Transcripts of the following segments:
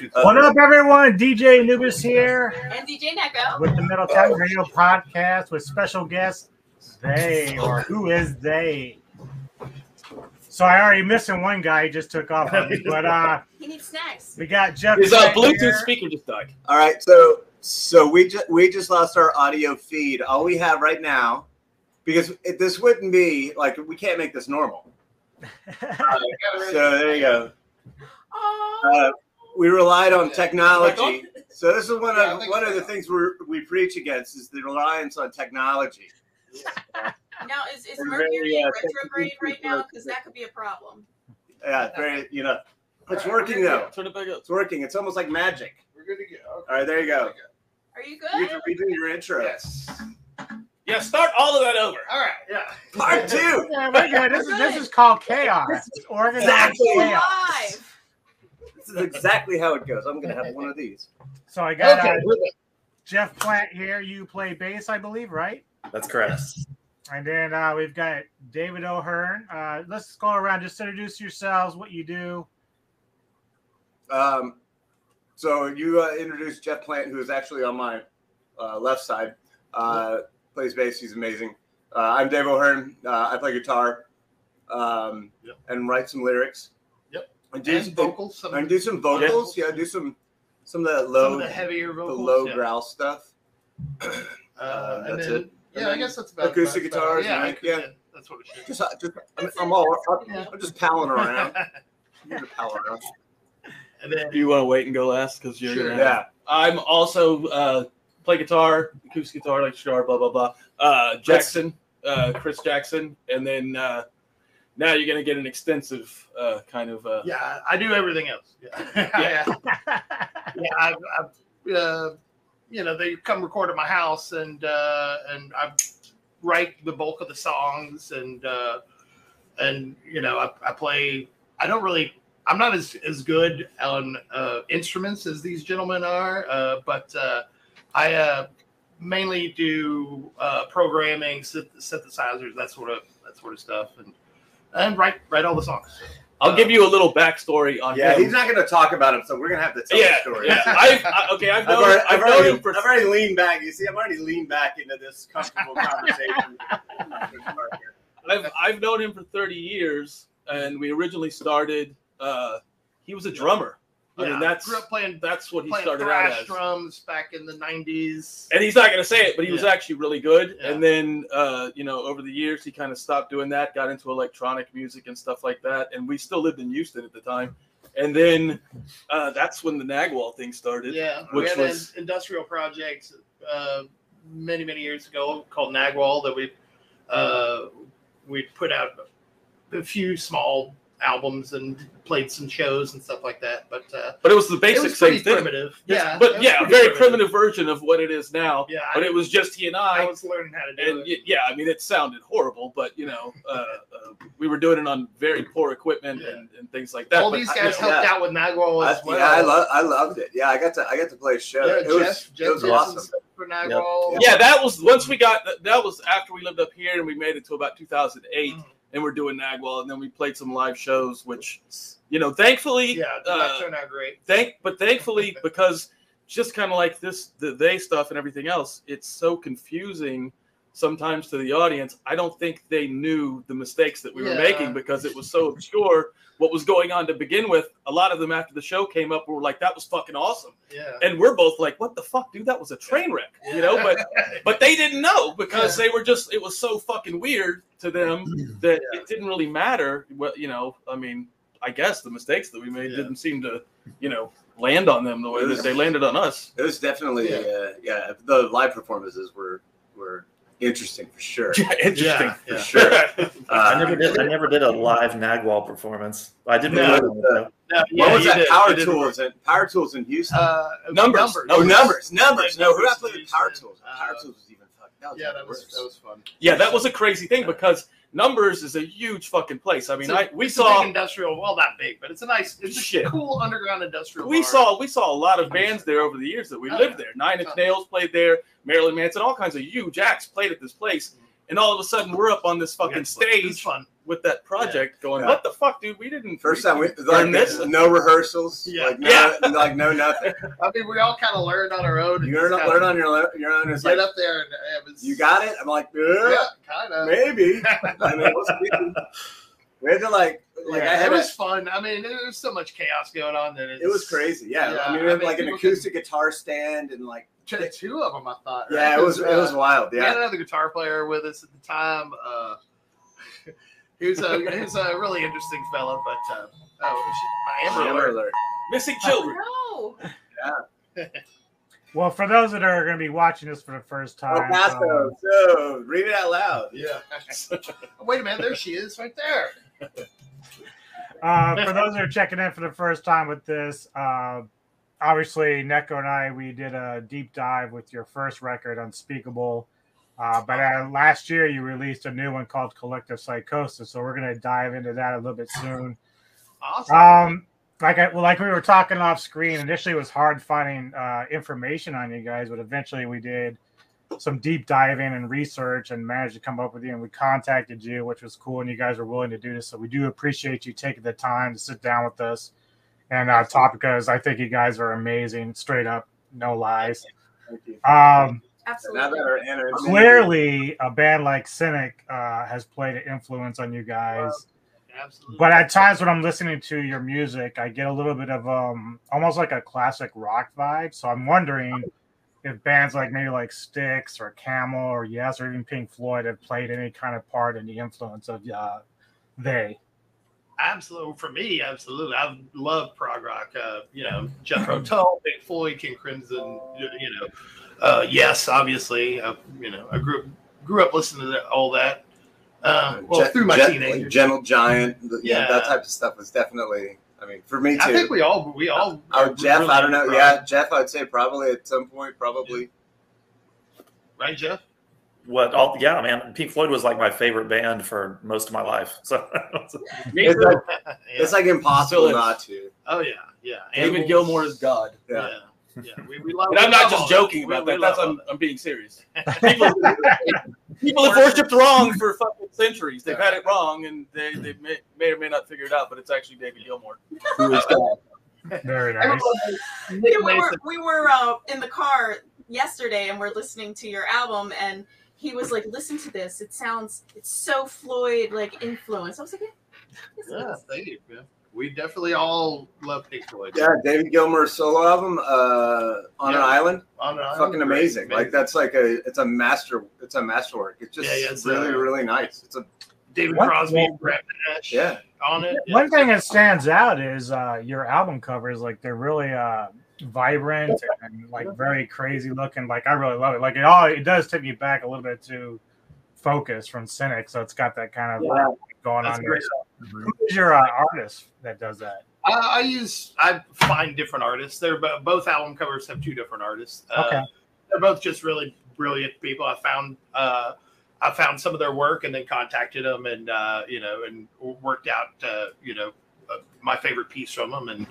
Bluetooth quit. What up, everyone? DJ Anubis here And DJ Neko. with the Middle Town Radio podcast with special guest they or who is they? So I already missing one guy. He just took off, on me, but uh, He needs snacks. we got Jeff. His uh, Bluetooth here. speaker just died. All right, so so we just we just lost our audio feed. All we have right now, because it, this wouldn't be like we can't make this normal. So there you go. Oh, Uh, we relied on Back technology. So this is one Yeah, of one so. of the things we we preach against is the reliance on technology. now is, is We're Mercury very, uh, retrograde right now? Because that could be a problem. Yeah, very you know, it's working though. Turn it back up. It's working. It's almost like magic. We're good to go. Okay. All right, there you go. Are you You good? can redo your intro. Yes. Yeah, start all of that over. All right. Yeah. Part two. Yeah, we're good. This is this is called chaos. It's organized Exactly. chaos. Live. This is exactly how it goes. I'm gonna have one of these. So I got Okay. uh. Jeff Plant here. You play bass, I believe, right? That's correct. And then uh, we've got David O'Hearn. Uh, let's go around. Just introduce yourselves, what you do. Um, so you uh, introduced Jeff Plant, who is actually on my uh, left side. Uh, plays bass. He's amazing. Uh, I'm Dave O'Hearn. Uh, I play guitar um, Yep. and write some lyrics. Yep. And do, And vocals. Some, and do some vocals. Yeah, do some some of that some low of the heavier the low yeah. growl stuff. Uh, Uh, that's then, it. Yeah, I guess that's about acoustic that's about it. guitars, Yeah, right? I could- Yeah. yeah, that's what it should. Just, just I'm, I'm all Yeah. I'm just palling around. I'm just palling around. and then Do you want to wait and go last? Because you're Sure. gonna. Yeah. I'm also uh, play guitar, acoustic guitar, like guitar, blah blah blah. Uh, Jackson, uh, Chris Jackson, and then uh, now you're gonna get an extensive uh, kind of. Uh, yeah, I do everything else. Yeah, yeah, yeah. I've, I've uh, you know, they come record at my house, and uh, and I write the bulk of the songs, and uh, and you know, I, I play. I don't really. I'm not as as good on uh, instruments as these gentlemen are, uh, but uh, I uh, mainly do uh, programming, synth- synthesizers, that sort of that sort of stuff, and and write write all the songs. I'll give you a little backstory on Yeah, him. he's not going to talk about him, so we're going to have to tell yeah, the story. yeah. I've, I, okay, I've I've known, already, I've I've, known already, him for I've already leaned back. You see, I've already leaned back into this comfortable conversation. I've I've known him for 30 years, and we originally started. Uh, he was a drummer. I mean, that's grew up playing that's what he started out as. drums back in the '90s. And he's not going to say it, but he was actually really good. Yeah. And then, uh, you know, over the years, he kind of stopped doing that, got into electronic music and stuff like that. And we still lived in Houston at the time. And then uh, that's when the Nagwall thing started. Yeah, we Which had was- an industrial project uh, many many years ago called Nagwall that we uh, we put out a few small albums and played some shows and stuff like that. But uh, But it was the basic was same thing. primitive. It's- Yeah, but yeah, a very primitive version of what it is now. Yeah, But I, it was just he and I I. was learning how to do And it. yeah, I mean, it sounded horrible, but you know, uh, uh, we were doing it on very poor equipment Yeah. and, and things like that. All But these guys you know, helped yeah. out with Nagwall I, as well. yeah, I, lo- I loved it. Yeah, I got to I got to play a show. Yeah, it was Jeff, Jeff it was did awesome. stuff for Nagwall. yeah, that was once we got that was after we lived up here and we made it to about 2008 Mhm. And we're doing Nagwall and then we played some live shows, which you know, thankfully, Yeah, uh, that turned out great. thank but thankfully because just kind of like this the they stuff and everything else it's so confusing sometimes to the audience i don't think they knew the mistakes that we were making because it was so obscure what was going on to begin with a lot of them after the show came up were like that was fucking awesome Yeah. and we're both like what the fuck dude that was a train wreck you know but but they didn't know because they were just it was so fucking weird to them that Yeah. it didn't really matter what you know i mean i guess the mistakes that we made Yeah. didn't seem to you know land on them the way that they landed on us It was definitely Yeah. uh, yeah. The live performances were were interesting for sure. interesting Yeah, For yeah. sure. I Uh, never did. I never did a live Nagwall performance. I did. No. record one, though. No, yeah, what was that? did- Power Tools and Power Tools in Houston. Uh, Numbers. oh, numbers, numbers. No, who Numbers I played with Power Tools? uh, Power Tools was even fucking. That was Yeah, that was that was fun. yeah that was a crazy thing because numbers is a huge fucking place i mean a- i we it's a big saw industrial. Well, not big, but it's a nice. It's a Shit. cool underground industrial. we bar. saw we saw a lot of bands there over the years that we Oh, lived yeah. there nine inch nails played there marilyn manson all kinds of huge acts played at this place and all of a sudden we're up on this fucking It was stage fun. with that project going, Yeah. what the fuck, dude? We didn't First time we learn like this. no rehearsals, Yeah. like no, Yeah. like no nothing. I mean, we all kind of learned on our own. You learn, just learn kinda on your your own. It's Get like up there and it was. you got it. I'm like, Yeah, yeah, kind of. maybe. I mean, we'll we had to like, like I yeah, had it a- was fun. I mean, there was so much chaos going on that it's, It was crazy. Yeah, Yeah, I mean, we had mean, like an people can- acoustic guitar stand and like, Two, two of them, I thought. right? yeah, it was it was wild. Yeah, We had another guitar player with us at the time. Uh, he was a he was a really interesting fellow, but uh, oh, shit, my Amber Amber Alert. Alert. missing children. No. Yeah. Well, for those that are going to be watching this for the first El time, Paso. um, So read it out loud. Yeah. Wait a minute, there she is, right there. uh, for those that are checking in for the first time with this, uh, obviously Neko and I we did a deep dive with your first record, Unspeakable. Uh, but uh, last year you released a new one called Collective Psychosis, so we're going to dive into that a little bit soon. Awesome. Um, like I well, like we were talking off screen. Initially, it was hard finding uh, information on you guys, but eventually we did some deep diving and research and managed to come up with you. And we contacted you, which was cool, and you guys were willing to do this. So we do appreciate you taking the time to sit down with us and uh, talk because I think you guys are amazing, straight up, no lies. Thank you. Um, So now that Absolutely. our clearly, a band like Cynic uh, has played an influence on you guys. Absolutely. But at times when I'm listening to your music, I get a little bit of um almost like a classic rock vibe. So I'm wondering if bands like maybe like Styx or Camel or Yes or even Pink Floyd have played any kind of part in the influence of uh, they. Absolutely, for me, absolutely. I love prog rock. Uh, you know, Jethro Tull, Pink Floyd, King Crimson. You know, uh, yes, obviously. Uh, you know, I grew grew up listening to that, all that. Uh, well, Gen- through my Gen- teenagers. like Gentle Giant, yeah, Yeah. that type of stuff was definitely. I mean, for me too. I think we all we all. Oh, Jeff, really I don't know. into Yeah. Jeff, I'd say probably at some point, probably. right, Jeff. What? All, yeah, man. Pink Floyd was like my favorite band for most of my life. So It's like, yeah. it's like impossible Still not to. oh yeah, yeah. David Animals. Gilmour is God. Yeah. Yeah, yeah. We, we love. And I'm we not love just joking that. about We- that. we That's I'm, I'm being serious. People, people have worshipped wrong for fucking centuries. They've had it wrong, and they, they may, may or may not figure it out. But it's actually David Gilmour who is God. Very nice. We were we were uh, in the car yesterday and we're listening to your album and he was like, "Listen to this. It sounds it's so Floyd like influence." I was like, "Yeah, Yeah, is." thank you. Yeah. We definitely all love Pink Floyd. Yeah, David Gilmour's solo album, uh, On an Island, On an Island, fucking great, amazing. Like that's like a, it's a master, it's a masterwork. It's just Yeah, yeah, it's, really, uh, really nice. It's a, David What- Crosby, what- Brad Nash yeah. on it. Yeah. One thing that stands out is uh, your album covers. Like they're really uh, vibrant and like very crazy looking. Like I really love it. Like it all it does take me back a little bit to Focus from Cynic. So it's got that kind of Yeah. going That's on there. great. So who is your uh, artist that does that? I, I use I find different artists. They're both album covers have two different artists. Uh, Okay. They're both just really brilliant people. I found uh, I found some of their work and then contacted them and uh, you know and worked out uh, you know uh, my favorite piece from them and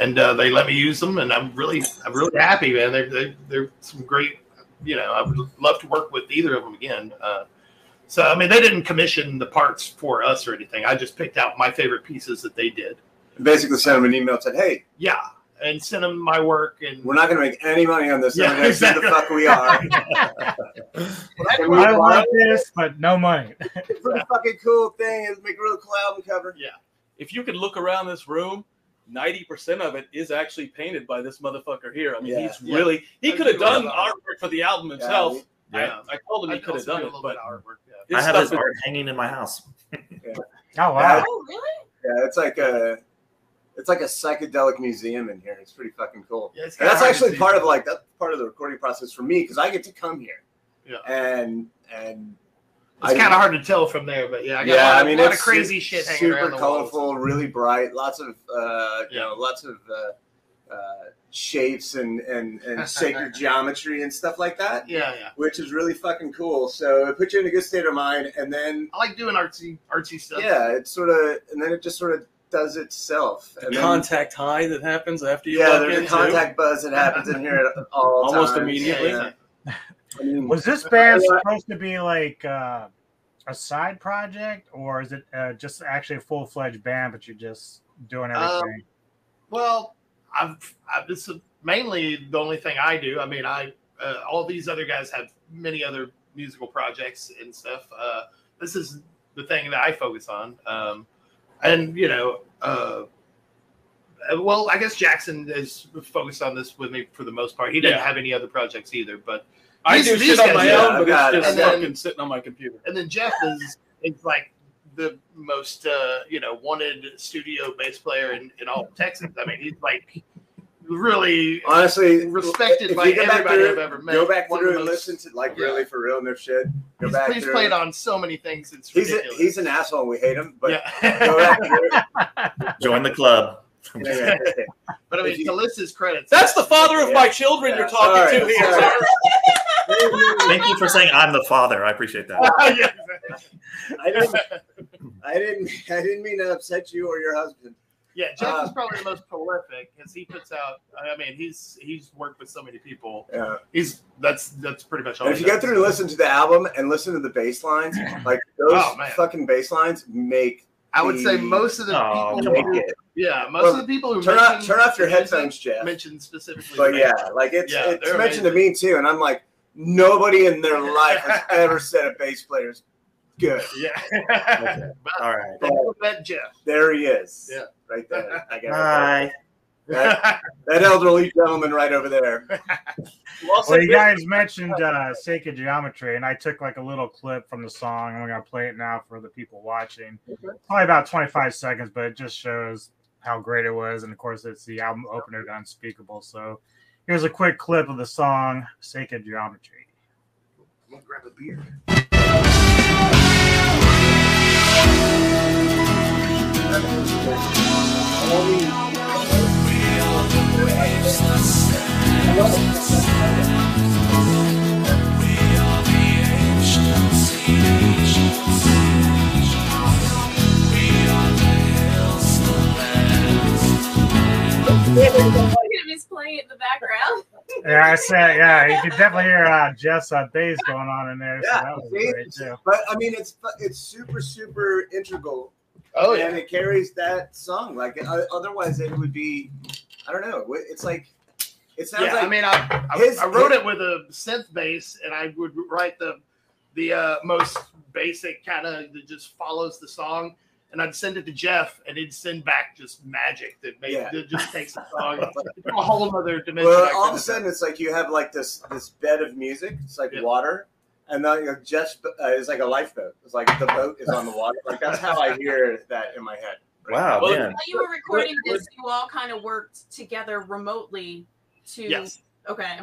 and uh, they let me use them and I'm really I'm really happy, man. They're they're, they're some great. You know, I would love to work with either of them again. Uh, so I mean, they didn't commission the parts for us or anything. I just picked out my favorite pieces that they did. Basically, sent them an email and said, "Hey, Yeah, and sent them my work and we're not going to make any money on this. Yeah, Yeah, who exactly. the fuck we are. Can we I borrow want this, but no money. it? Pretty fucking cool thing and make a really cool album cover. If you could look around this room, ninety percent of it is actually painted by this motherfucker here. I mean, Yeah. he's Yeah. really he could have done that. artwork for the album himself. Yeah, Yeah. I, I told him he could have done a it, little but bit of artwork. Yeah. I have stuff his is- art hanging in my house. Oh wow! Oh, really? Yeah, it's like a, it's like a psychedelic museum in here. It's pretty fucking cool. Yeah, it's And that's kinda hard to actually part of like that's part of the recording process for me because I get to come here Yeah. and and It's kind of hard to tell from there, but yeah, I got yeah, a lot, I mean, a lot of it's crazy it's shit hanging super around the walls. colorful, really bright, lots of uh, you Yeah. know, lots of uh, uh, shapes and and and sacred geometry and stuff like that, Yeah, yeah. which is really fucking cool. So it puts you in a good state of mind, and then I like doing artsy, artsy stuff. yeah, it's sort of, and then it just sort of does itself. the And then, contact high that happens after you yeah, walk there's in, a too. contact buzz that happens in here at all Almost times. immediately. Yeah. I mean, Was this band supposed to be like uh, a side project, or is it uh, just actually a full fledged band, but you're just doing Um, everything? Well, I've, I've this is mainly the only thing I do. I mean, I uh, all these other guys have many other musical projects and stuff. Uh, this is the thing that I focus on. Um, and you know, uh, uh, well, I guess Jackson is focused on this with me for the most part. He didn't Yeah. have any other projects either, but I These- do these shit on my own, but I've just it. And fucking then- sitting on my computer. and then Jeff is is like the most uh, you know wanted studio bass player in, in all of Texas. I mean, he's like really Honestly, Respected by you go back everybody through- I've ever met. Go back One through of and listen to like yeah. really for real, and no shit. Go he's, back he's through. played on so many things. It's He's a, he's an asshole. We hate him, but yeah. go back through. Join the club. Yeah. but I mean, If you- to list his credits, That's the father of Yeah. my children you're talking Sorry, to here. sorry. Thank you for saying I'm the father. I appreciate that. I didn't, I didn't, I didn't mean to upset you or your husband. Yeah, Jeff Uh, is probably the most prolific because he puts out. I mean, he's he's worked with so many people. Yeah. He's that's that's pretty much all. And if he you go does. through and listen to the album and listen to the bass lines, like those Oh, fucking bass lines make I would say most of the Oh, people. make Who, it. yeah, most Well, of the people who Turn off, turn off your the music headphones, Jeff. Mentioned specifically, But yeah, like it's Yeah, it's they're mentioned to me too, and I'm like, nobody in their life has ever said a bass player's good. yeah. But All right. I'll bet Jeff. There he is. Yeah. right there. I got it. Bye. that, that elderly gentleman right over there. Well, you guys mentioned uh, Sacred Geometry, and I took like a little clip from the song, and we're gonna play it now for the people watching. Probably about 25 seconds, but it just shows how great it was, and of course, it's the album opener to Unspeakable. So, here's a quick clip of the song Sacred Geometry. I'm gonna grab a beer. Look at him, he's playing in the background. Yeah, I said, yeah, you can definitely hear uh, Jeff's uh, bass going on in there. So Yeah, that was see? great too. But I mean, it's it's super super integral, Oh yeah, and it carries that song. Like uh, otherwise, it would be, I don't know. It's like it sounds yeah, like I mean, I, I, his- I wrote his- it with a synth bass, and I would write the the uh, most basic kind of that just follows the song, and I'd send it to Jeff, and he'd send back just magic that made Yeah. that just takes the song to a whole other dimension. well, all of a sudden, it's like you have like this this bed of music. It's like Yeah. water. And then you know, just uh, is like a lifeboat. It's like the boat is on the water. Like that's how I hear that in my head. Wow, Well, man. While you were recording this, you all kind of worked together remotely to. yes. Okay.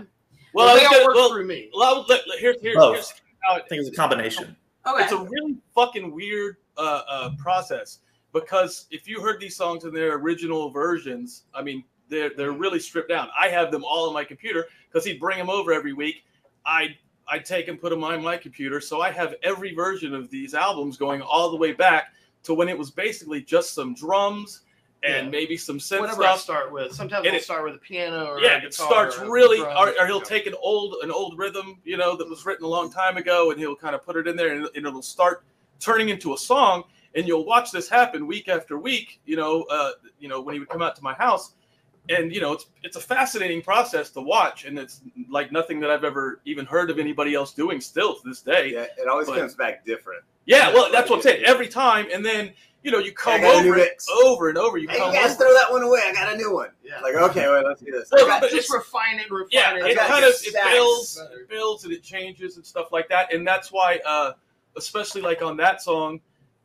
Well, I they was all gonna, well, through me. well, let, let- here's, here's, here's how it I think it's a combination. Okay. It's a really fucking weird uh, uh, process because if you heard these songs in their original versions, I mean, they're they're really stripped down. I have them all on my computer because he'd bring them over every week. I I take and put them on my computer, so I have every version of these albums going all the way back to when it was basically just some drums and Yeah. maybe some synth Whatever I stuff. start with. Sometimes And I'll it- start with a piano or yeah, a it starts or really, or, or he'll you take an old an old rhythm, you know, that was written a long time ago, and he'll kind of put it in there, and, and it'll start turning into a song. And you'll watch this happen week after week, you know, uh, you know, when he would come out to my house, and you know, it's it's a fascinating process to watch, and it's like nothing that I've ever even heard of anybody else doing still to this day. Yeah, it always But- comes back different. Yeah, well, that's what I'm saying. Every time, and then you know, you come got a new over it over and over. You Hey, come you guys over. throw that one away. I got a new one. Yeah. Like, okay, well, let's do this. Well, got- just refine it, refine yeah, it. it kind of it builds, it builds, and it changes and stuff like that. And that's why, uh, especially like on that song,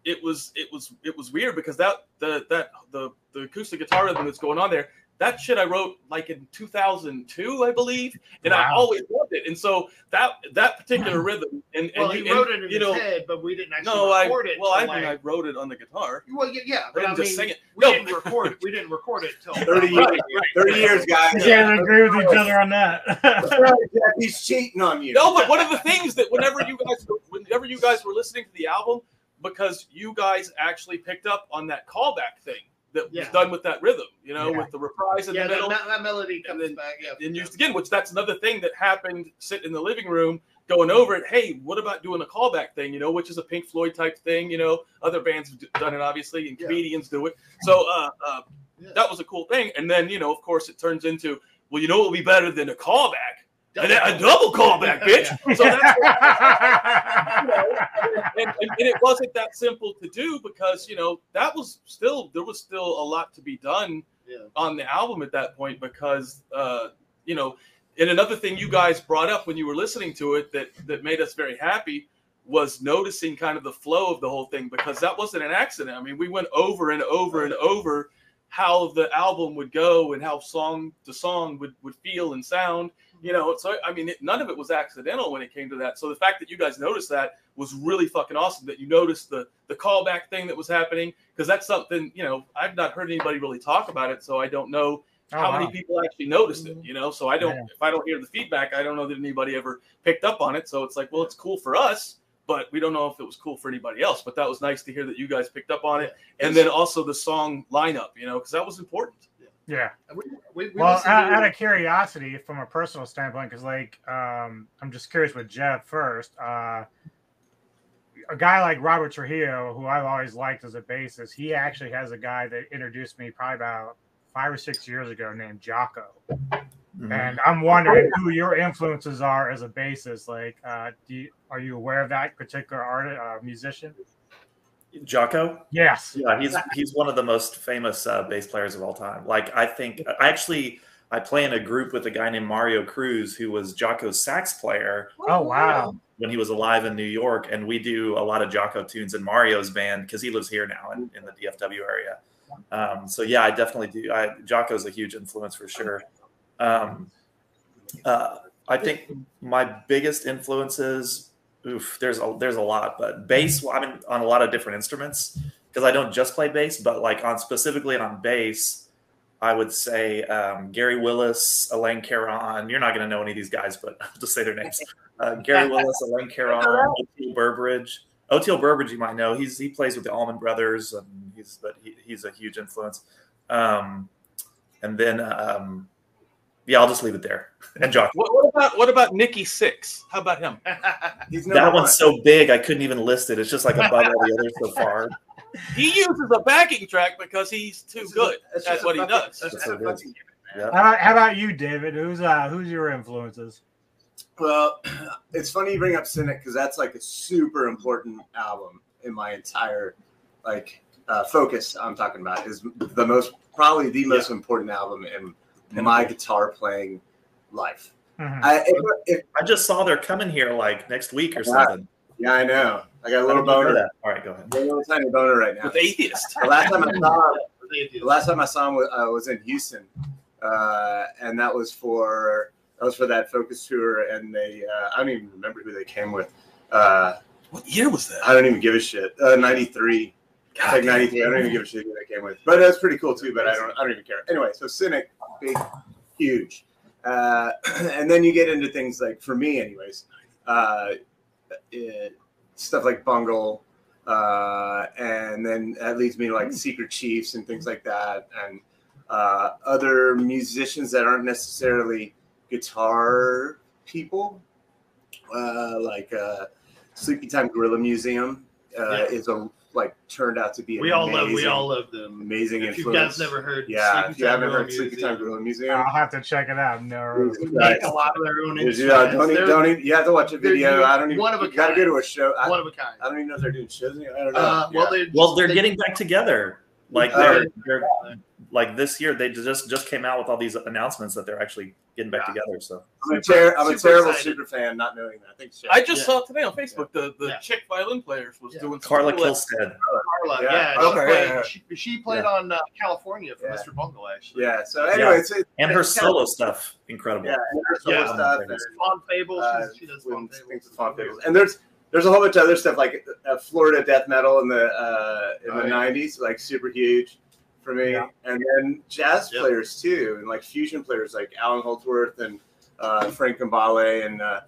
it was it was it was weird because that the that the the acoustic guitar rhythm that's going on there. That shit I wrote like in 2002, I believe, and I always loved it. And so that that particular rhythm, and, and well, you, he wrote and, it in you his know, head, but we didn't actually no, I it. well, I till, mean, I wrote it on the guitar. well, yeah, yeah, but I didn't mean, just sing it. we No. didn't record. We didn't record it till 30 years, 30 years, guys. You can't agree with each other on that. Jeff, He's cheating on you. No, but one of the things that whenever you guys whenever you guys were listening to the album, because you guys actually picked up on that callback thing that was done with that rhythm, you know, Yeah. with the reprise in Yeah, the that, middle that, that melody comes then- back. Yeah, and used again, which that's another thing that happened sit in the living room going over it. Hey, what about doing a callback thing? You know, which is a Pink Floyd type thing. You know, other bands have done it obviously, and Yeah. comedians do it. So uh, uh, Yeah. that was a cool thing. And then you know, of course, it turns into well, you know, what will be better than a callback, and then a double callback, bitch. So that's you know, and, and, and it wasn't that simple to do because you know that was still there was still a lot to be done Yeah. on the album at that point because uh, you know and another thing you guys brought up when you were listening to it that that made us very happy was noticing kind of the flow of the whole thing because that wasn't an accident. I mean, we went over and over and over how the album would go and how song to song would would feel and sound. You know, so I mean, it, none of it was accidental when it came to that. So the fact that you guys noticed that was really fucking awesome. That you noticed the the callback thing that was happening because that's something you know I've not heard anybody really talk about it, so I don't know Oh, how many people actually noticed it. You know, so I don't Yeah. if I don't hear the feedback, I don't know that anybody ever picked up on it. So it's like, well, it's cool for us, but we don't know if it was cool for anybody else. But that was nice to hear that you guys picked up on it, and then also the song lineup, you know, because that was important. Yeah. We, we, we Well, out, out of curiosity, from a personal standpoint, because like um, I'm just curious with Jeff first. Uh, a guy like Robert Trujillo, who I've always liked as a bassist, he actually has a guy that introduced me probably about five or six years ago named Jaco. Mhm. And I'm wondering who your influences are as a bassist. Like, uh, do you, are you aware of that particular artist, uh, musician? Jaco. Yes. Yeah, he's he's one of the most famous uh, bass players of all time. Like I think I actually I play in a group with a guy named Mario Cruz who was Jaco's sax player Oh wow. when he was alive in New York, and we do a lot of Jaco tunes in Mario's band because he lives here now in, in the DFW area. Um, so yeah, I definitely do. I, Jaco's a huge influence for sure. Um, uh, I think my biggest influences, oof, there's a there's a lot, but bass. well, I mean, on a lot of different instruments because I don't just play bass, but like on specifically on bass, I would say um, Gary Willis, Alain Caron. You're not going to know any of these guys, but I'll just say their names. Uh, Gary Willis, Alain Caron, Oteil Burbridge. Oteil Burbridge, you might know. He's he plays with the Allman Brothers, and he's but he, he's a huge influence. Um, and then um, yeah, I'll just leave it there. And Jock. What, what about what about Nikki Sixx? How about him? He's That one. one's so big I couldn't even list it. It's just like above all the others so far. He uses a backing track because he's too good. That's That's what he does. that's That's just what it is. fucking- Yeah. How about, how about you, David? Who's uh who's your influences? Well, it's funny you bring up Cynic because that's like a super important album in my entire like uh, focus. I'm talking about is the most probably the most important album in my guitar playing life. Mhm. I, if, if, I just saw they're coming here like next week or Yeah. something. yeah, I know. I got a little did you boner. that? All right, go ahead. A little tiny boner right now. With atheist. The last time I saw him, the last time I saw him was, uh, was in Houston, uh, and that was for that was for that focus tour. And they uh, I don't even remember who they came with. Uh, What year was that? I don't even give a shit. Uh, ninety three, Like ninety three. I don't even give a shit who they came with. But that's pretty cool too. But I don't I don't even care. Anyway, so Cynic, big, huge, uh, and then you get into things like for me, anyways, uh, it, stuff like Bungle. Uh, and then that leads me to like Secret Chiefs and things like that, and uh, other musicians that aren't necessarily guitar people, uh, like uh, Sleepytime Gorilla Museum uh, Yeah. is a like turned out to be an We all love we all love them. amazing If you guys never heard, yeah, Sleepy if you haven't Gorilla heard Sleepy Museum, Time Gorilla Museum, I'll have to check it out. No. These they guys- make a lot of their own yeah, instruments. don't, even, They're don't even, you have to watch a video. I don't even. one of a you gotta go to a show. I, one of a kind. I don't even know if they're doing shows. I don't know. Uh, Yeah. well, they Well, they're they- getting back together. Like Uh, they're, they're like this year they just just came out with all these announcements that they're actually getting back Yeah. together. So I'm a, ter- I'm a terrible excited. super fan, not knowing that. Thanks, Jeff. I just Yeah. saw today on Facebook the, the Yeah. chick violin players was Yeah. doing Carla something like- Kihlstedt. Carla, Yeah. yeah, she, Okay, played, yeah, yeah. She, she played on uh, California for Yeah. Mr. Bungle, actually. yeah. So anyway, it's, it's And her it's solo stuff, incredible. Yeah, and her solo Yeah. stuff. And, Faun Fable, uh, she, she does Fawn things with Faun Fables. And there's there's a whole bunch of other stuff like uh, Florida death metal in the uh, in Oh, the yeah. '90s, like super huge for me. Yeah. And then jazz Yep. players too, and like fusion players like Allan Holdsworth and uh, Frank Gambale, and uh,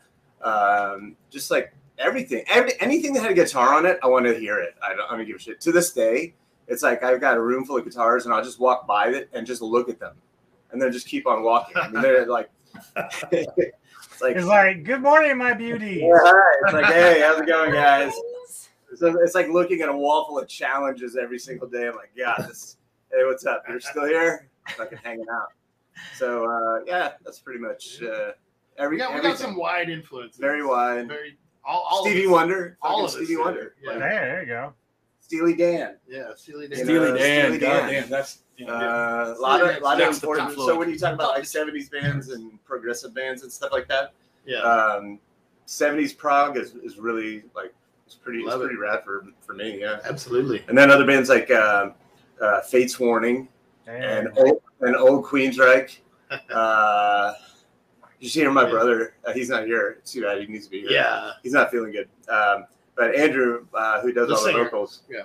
um, just like everything, every, anything that had a guitar on it, I want to hear it. I don't, I don't give a shit. To this day, it's like I've got a room full of guitars, and I'll just walk by it and just look at them, and then just keep on walking. I mean, they're like. it's like, It's like, good morning, my beauty. yeah, hi. It's like, hey, how's it going, guys? So it's like looking at a wall full of challenges every single day. I'm like, yeah, this. Hey, what's up? You're still here? Fucking hanging out. So uh, yeah, that's pretty much uh, every. We got, we got some wide influences. very wide. Very all, all Stevie of Wonder, all of Stevie there. Wonder, Yeah. Hey, there you go. Steely Dan. Yeah, Steely Dan. Steely Dan, Steely God Dan. damn, that's you know, Uh, a lot of, lot of important. So when you talk about like '70s bands and progressive bands and stuff like that, yeah. um, '70s prog is, is really like it's pretty it's Love it. pretty rad for for me. Yeah, Absolutely. and then other bands like um uh, Fates Warning and Damn. old, and old Queensryche. Uh, you see my brother. Uh, he's not here. It's too bad. He needs to be here. Yeah. he's not feeling good. Um, but Andrew, uh, who does The all singer. the vocals, Yeah.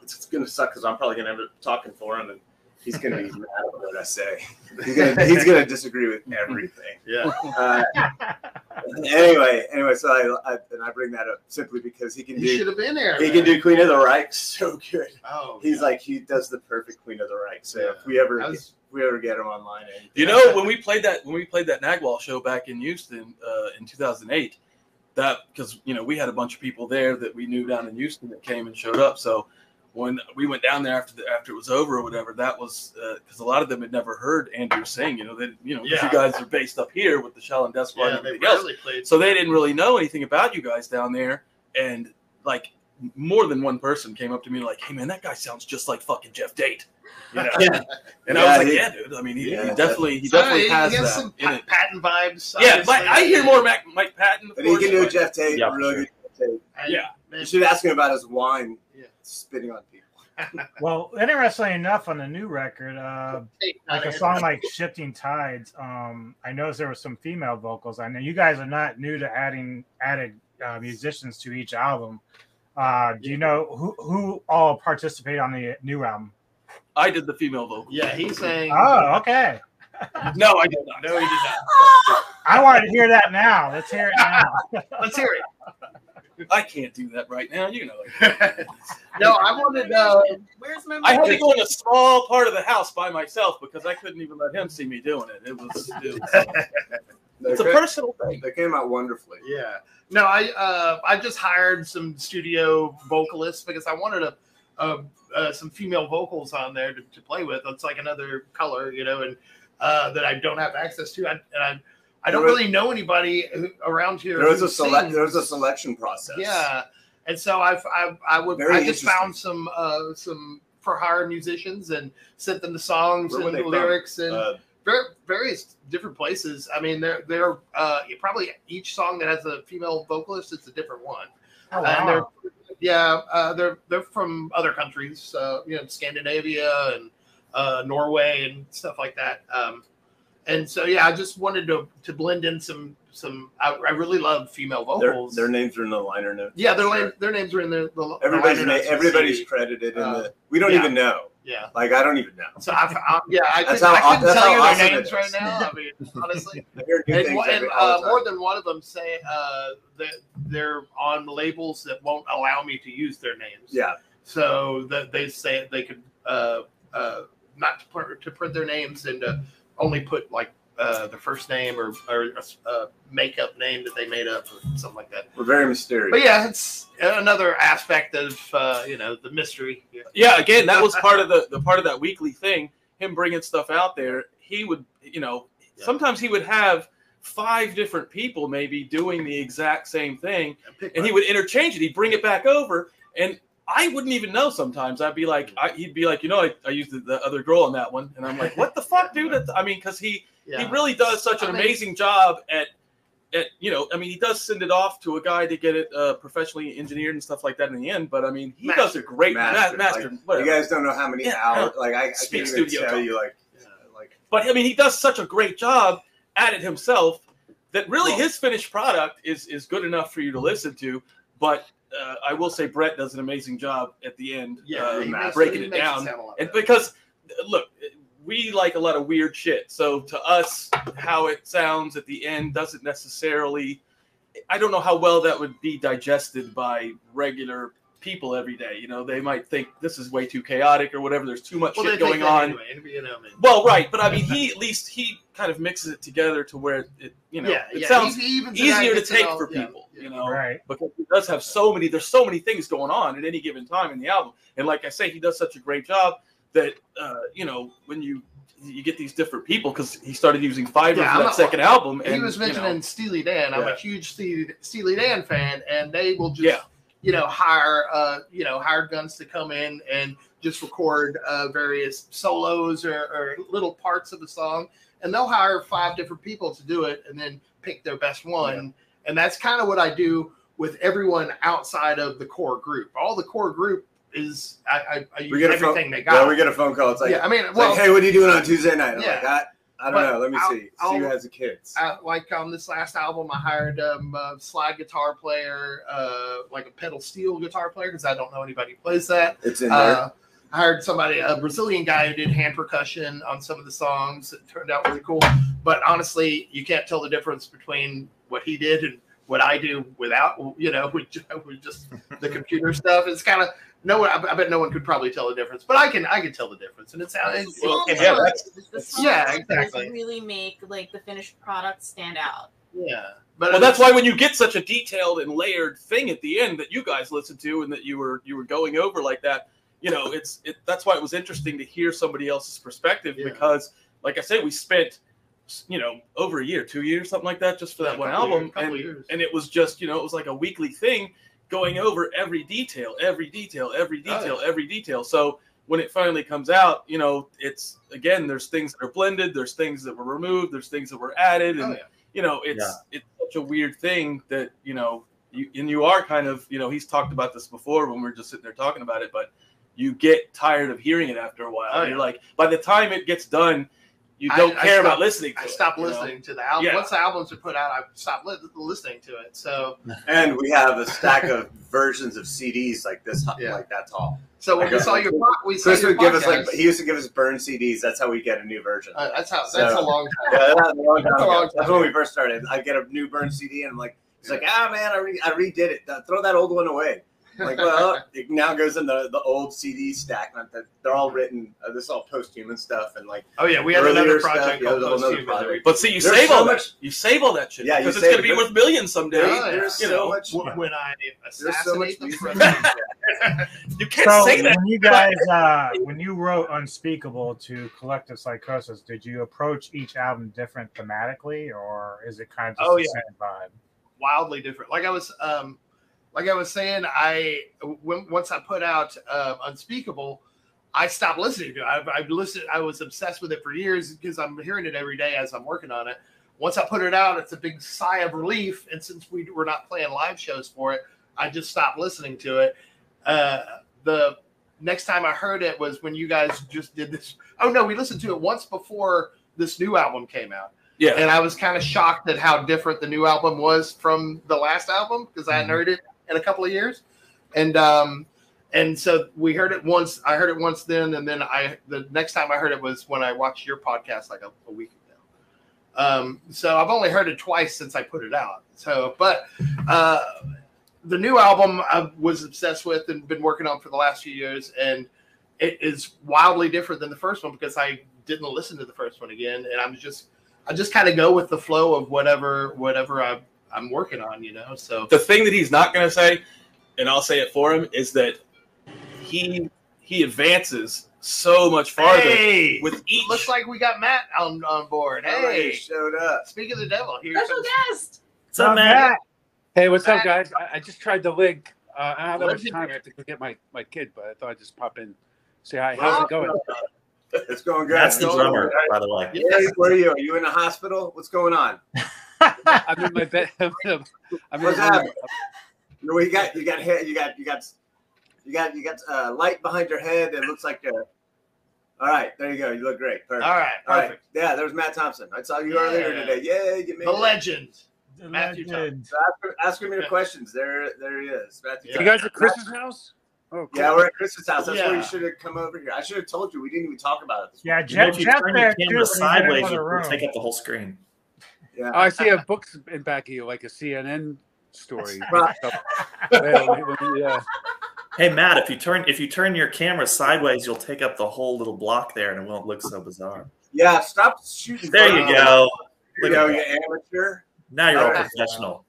it's, it's gonna suck because I'm probably gonna end up talking for him, and he's gonna be mad at what I say. He's gonna he's gonna disagree with everything. Yeah. Uh, anyway, anyway, so I, I and I bring that up simply because he can He should have been there. he man. can do Queen of the Reich so good. Oh, He's yeah. like he does the perfect Queen of the Reich. So Yeah. if we ever I if we ever get him online, and You know, when we played that when we played that Nagwall show back in Houston uh, in 2008, that because you know we had a bunch of people there that we knew down in Houston that came and showed up. So when we went down there after the, after it was over or whatever, that was uh, because a lot of them had never heard Andrew sing. You know, they you know 'cause Yeah. you guys are based up here with the Shallon Death Squad yeah, and they everything else. played. So they didn't really know anything about you guys down there, and like more than one person came up to me like, "Hey man, that guy sounds just like fucking Geoff Tate." You know? Yeah. And I was like, he- "Yeah, dude. I mean, he, Yeah. he definitely he So, definitely yeah, has he that some pa- it." patent vibes. Yeah, obviously. Mike, I hear more Mac, Mike Patton. of but he can do a Geoff Tate, Yeah, really sure. good Geoff Tate. And- Yeah. man, You should ask him about his wine Yeah. Spitting on people. Well, interestingly enough, on the new record, uh, like a song like "Shifting Tides," um, I noticed there was some female vocals. I know you guys are not new to adding added uh, musicians to each album. Uh, do you know who who all participate on the new album? I did the female vocal. Yeah, he's saying. Oh, okay. No, I did not. No, he did not. I wanted to hear that now. Let's hear it now. Let's hear I can't do that right now. You know, no, I wanted. Uh, Where's my? I had to go in a small part of the house by myself because I couldn't even let him see me doing it. It was, it was it's a personal thing. They came out wonderfully. yeah. No, I uh, I just hired some studio vocalists because I wanted a, a uh, some female vocals on there to, to play with. It's like another color, you know, and uh, that I don't have access to. I, and I I don't was- really know anybody who, around here. There was a select. sings. There was a selection process. Yeah, and so I've, I've I would Very I just found some uh, some for hire musicians and sent them the songs Where were and they from? lyrics and Uh, various different places. I mean, they're they're uh, probably each song that has a female vocalist, it's a different one. Oh, And they're wow. yeah, uh, they're they're from other countries, uh, you know, Scandinavia and uh, Norway and stuff like that. Um, and so yeah, I just wanted to to blend in some some. I, I really love female vocals. their names are in the liner notes. yeah, their Sure. their names are in the, the Everybody's the liner notes everybody's credited in Uh, the. We don't yeah. even know. yeah. Like I don't even know. So I, I yeah, I That's couldn't, how- I couldn't tell you awesome their names right now. I mean, honestly. And, things one- every- and uh, more than one of them say uh, that they're on labels that won't allow me to use their names. Yeah, So that they say they could uh, uh, not to print, to print their names and to only put like uh, the first name or or a, a makeup name that they made up or something like that. we're very mysterious. But yeah, it's another aspect of uh, you know the mystery. Yeah. yeah again that was part of the, the part of that weekly thing him bringing stuff out there he would you know Yeah. sometimes he would have five different people maybe doing the exact same thing Pick and he would interchange it he'd bring it back over and i wouldn't even know sometimes i'd be like I, he'd be like you know i, I used the, the other girl on that one and i'm like what the fuck dude That's- i mean because he yeah. he really does such an I mean- amazing job at at you know i mean he does send it off to a guy to get it uh, professionally engineered and stuff like that in the end but i mean he does a great Master, master, master like, you guys don't know how many Yeah, hours. Like I, I Speak can't even studio tell talk. you. Like, Yeah. like but i mean he does such a great job at it himself that really Well- his finished product is is good enough for you to listen to but uh, i will say brett does an amazing job at the end yeah, uh, makes- breaking it down. lot and because look we like a lot of weird shit. So to us how it sounds at the end doesn't necessarily i don't know how well that would be digested by regular people every day. You know, they might think this is way too chaotic or whatever. There's too much Well, shit going on. Anyway, you know, Well, right, but I mean, he at least he kind of mixes it together to where it, you know, yeah, it yeah. sounds he easier to take all- for yeah, people. yeah. You know, Right. because he does have so many. There's so many things going on at any given time in the album, and like I say, he does such a great job that uh, you know when you you get these different people because he started using Fiverr Yeah, for that a- second album, and he was you know, mentioning Steely Dan. I'm Yeah. a huge Steely, Steely Dan fan, and they will just, Yeah. You know, hire, uh, you know, hired guns to come in and just record uh, various solos or, or little parts of the song, and they'll hire five different people to do it, and then pick their best one. And that's kind of what I do with everyone outside of the core group. All the core group is I, I, I use We get a phone, everything they yeah, got. we get a phone call. It's like, yeah, I mean, well, like, hey, what are you doing on Tuesday night? I'm Yeah. like, I, I don't But know. Let me I'll- see. I'll- see who has the kids. uh, like on this last album, I hired um, a slide guitar player, uh, like a pedal steel guitar player, because I don't know anybody who plays that. it's in there. Uh, I hired somebody, a Brazilian guy who did hand percussion on some of the songs. It turned out really cool. But honestly, you can't tell the difference between what he did and what I do without, you know, with, with just the computer stuff. It's kind of no one. I, I bet no one could probably tell the difference, but I can. I can tell the difference, and it sounds. it- Well, it- yeah, that's- the small yeah, exactly. really make like the finished product stand out. yeah. But well, that's why when you get such a detailed and layered thing at the end that you guys listened to and that you were you were going over like that, you know, it's it. That's why it was interesting to hear somebody else's perspective Yeah. because, like I said, we spent you know over a year, two years, something like that, just for that Yeah, one album, years, and and it was just you know it was like a weekly thing going over every detail, every detail, every Oh, detail, every detail. So when it finally comes out, you know, it's again, there's things that are blended, there's things that were removed, there's things that were added, oh, and Oh, yeah. you know, it's Yeah. it's such a weird thing that you know, you, and you are kind of, you know, he's talked about this before when we are just sitting there talking about it, but you get tired of hearing it after a while. Oh, You're like, by the time it gets done, you don't I care about stopped- listening. To I it, stopped you know? listening to the album. Yeah. Once the albums are put out, I stopped li- listening to it. So, and we have a stack of versions of CDs like this, Yeah. like that tall. so when we saw your po- we saw Chris your would give us like he used to give us burned CDs. That's how we get a new version. uh, that's how that's So- a long time. Yeah, that was a long time That's a long time That's when we first started. I get a new burned CD, and I'm like, he's like, ah man, I, re- I redid it. Throw that old one away. I'm like, well, it now goes in the, the old CD stack. Not that they're all written. Uh, this is all post-human stuff, and like, Oh yeah, we had another project yeah, called there's a whole Post nother Human. project. But see, you There's save so all much- that. You save all that shit Yeah, because it's going to be it. worth millions someday. Yeah. there's You so know, much. When when I There's so much assassinate the president. You can't So say that. when you guys, uh, when you wrote Unspeakable to Collective Psychosis, did you approach each album different thematically, or is it kind of just Oh, the yeah. same vibe? wildly different. Like I was, um, like I was saying, I when, once I put out um, Unspeakable, I stopped listening to it. I, I listened. I was obsessed with it for years because I'm hearing it every day as I'm working on it. Once I put it out, it's a big sigh of relief. And since we were not playing live shows for it, I just stopped listening to it. Uh, the next time I heard it was when you guys just did this. Oh no, we listened to it once before this new album came out Yeah. and I was kind of shocked at how different the new album was from the last album because I hadn't Mm-hmm. heard it in a couple of years, and um, and so we heard it once. I heard it once then, and then I the next time I heard it was when I watched your podcast like a, a week ago. Um, so I've only heard it twice since I put it out. So, but uh, the new album I was obsessed with and been working on for the last few years, and it is wildly different than the first one because I didn't listen to the first one again, and I'm just I just kind of go with the flow of whatever whatever I I'm working on, you know. So the thing that he's not going to say, and I'll say it for him, is that he he advances so much farther hey, with each. looks like we got Matt on on board. All right, Hey, you showed up. speak of the devil, here's Special some, guest. What's up, man? Hey, what's up, guys? I, I just tried the link. Uh, I don't have much time. I have to go get my, my kid, but I thought I'd just pop in, say hi. How's it going? It's going good. That's the drummer, by the way. Where, are you- where are you? Are you in the hospital? What's going on? I'm in my bed. I'm in, a, I'm in What's a happening? No, you got you got hair. You got you got you got you got uh, light behind your head. It looks like a. All right, there you go. You look great. Perfect. all right, All right. perfect. Yeah, there's Matt Thompson. I saw you Yeah. earlier today. Yeah, you made The it. legend. The Matthew legend. So ask, ask him your questions. There, there he is. Matthew Yeah. You guys at Chris's house? Oh, cool. Yeah, we're at Chris's house. That's where you should have come over here. I should have told you. We didn't even talk about it. This Yeah, You know, Jeff, if you Jeff turn there your too. camera Yeah. Oh, I see a book in back of you, like a CNN story. Right. Yeah, when- when we, uh, Hey Matt, if you turn if you turn your camera sideways, you'll take up the whole little block there, and it won't look so bizarre. Yeah, stop shooting. There you photos. go. There you Look go, you amateur. Now you're all Okay. professional.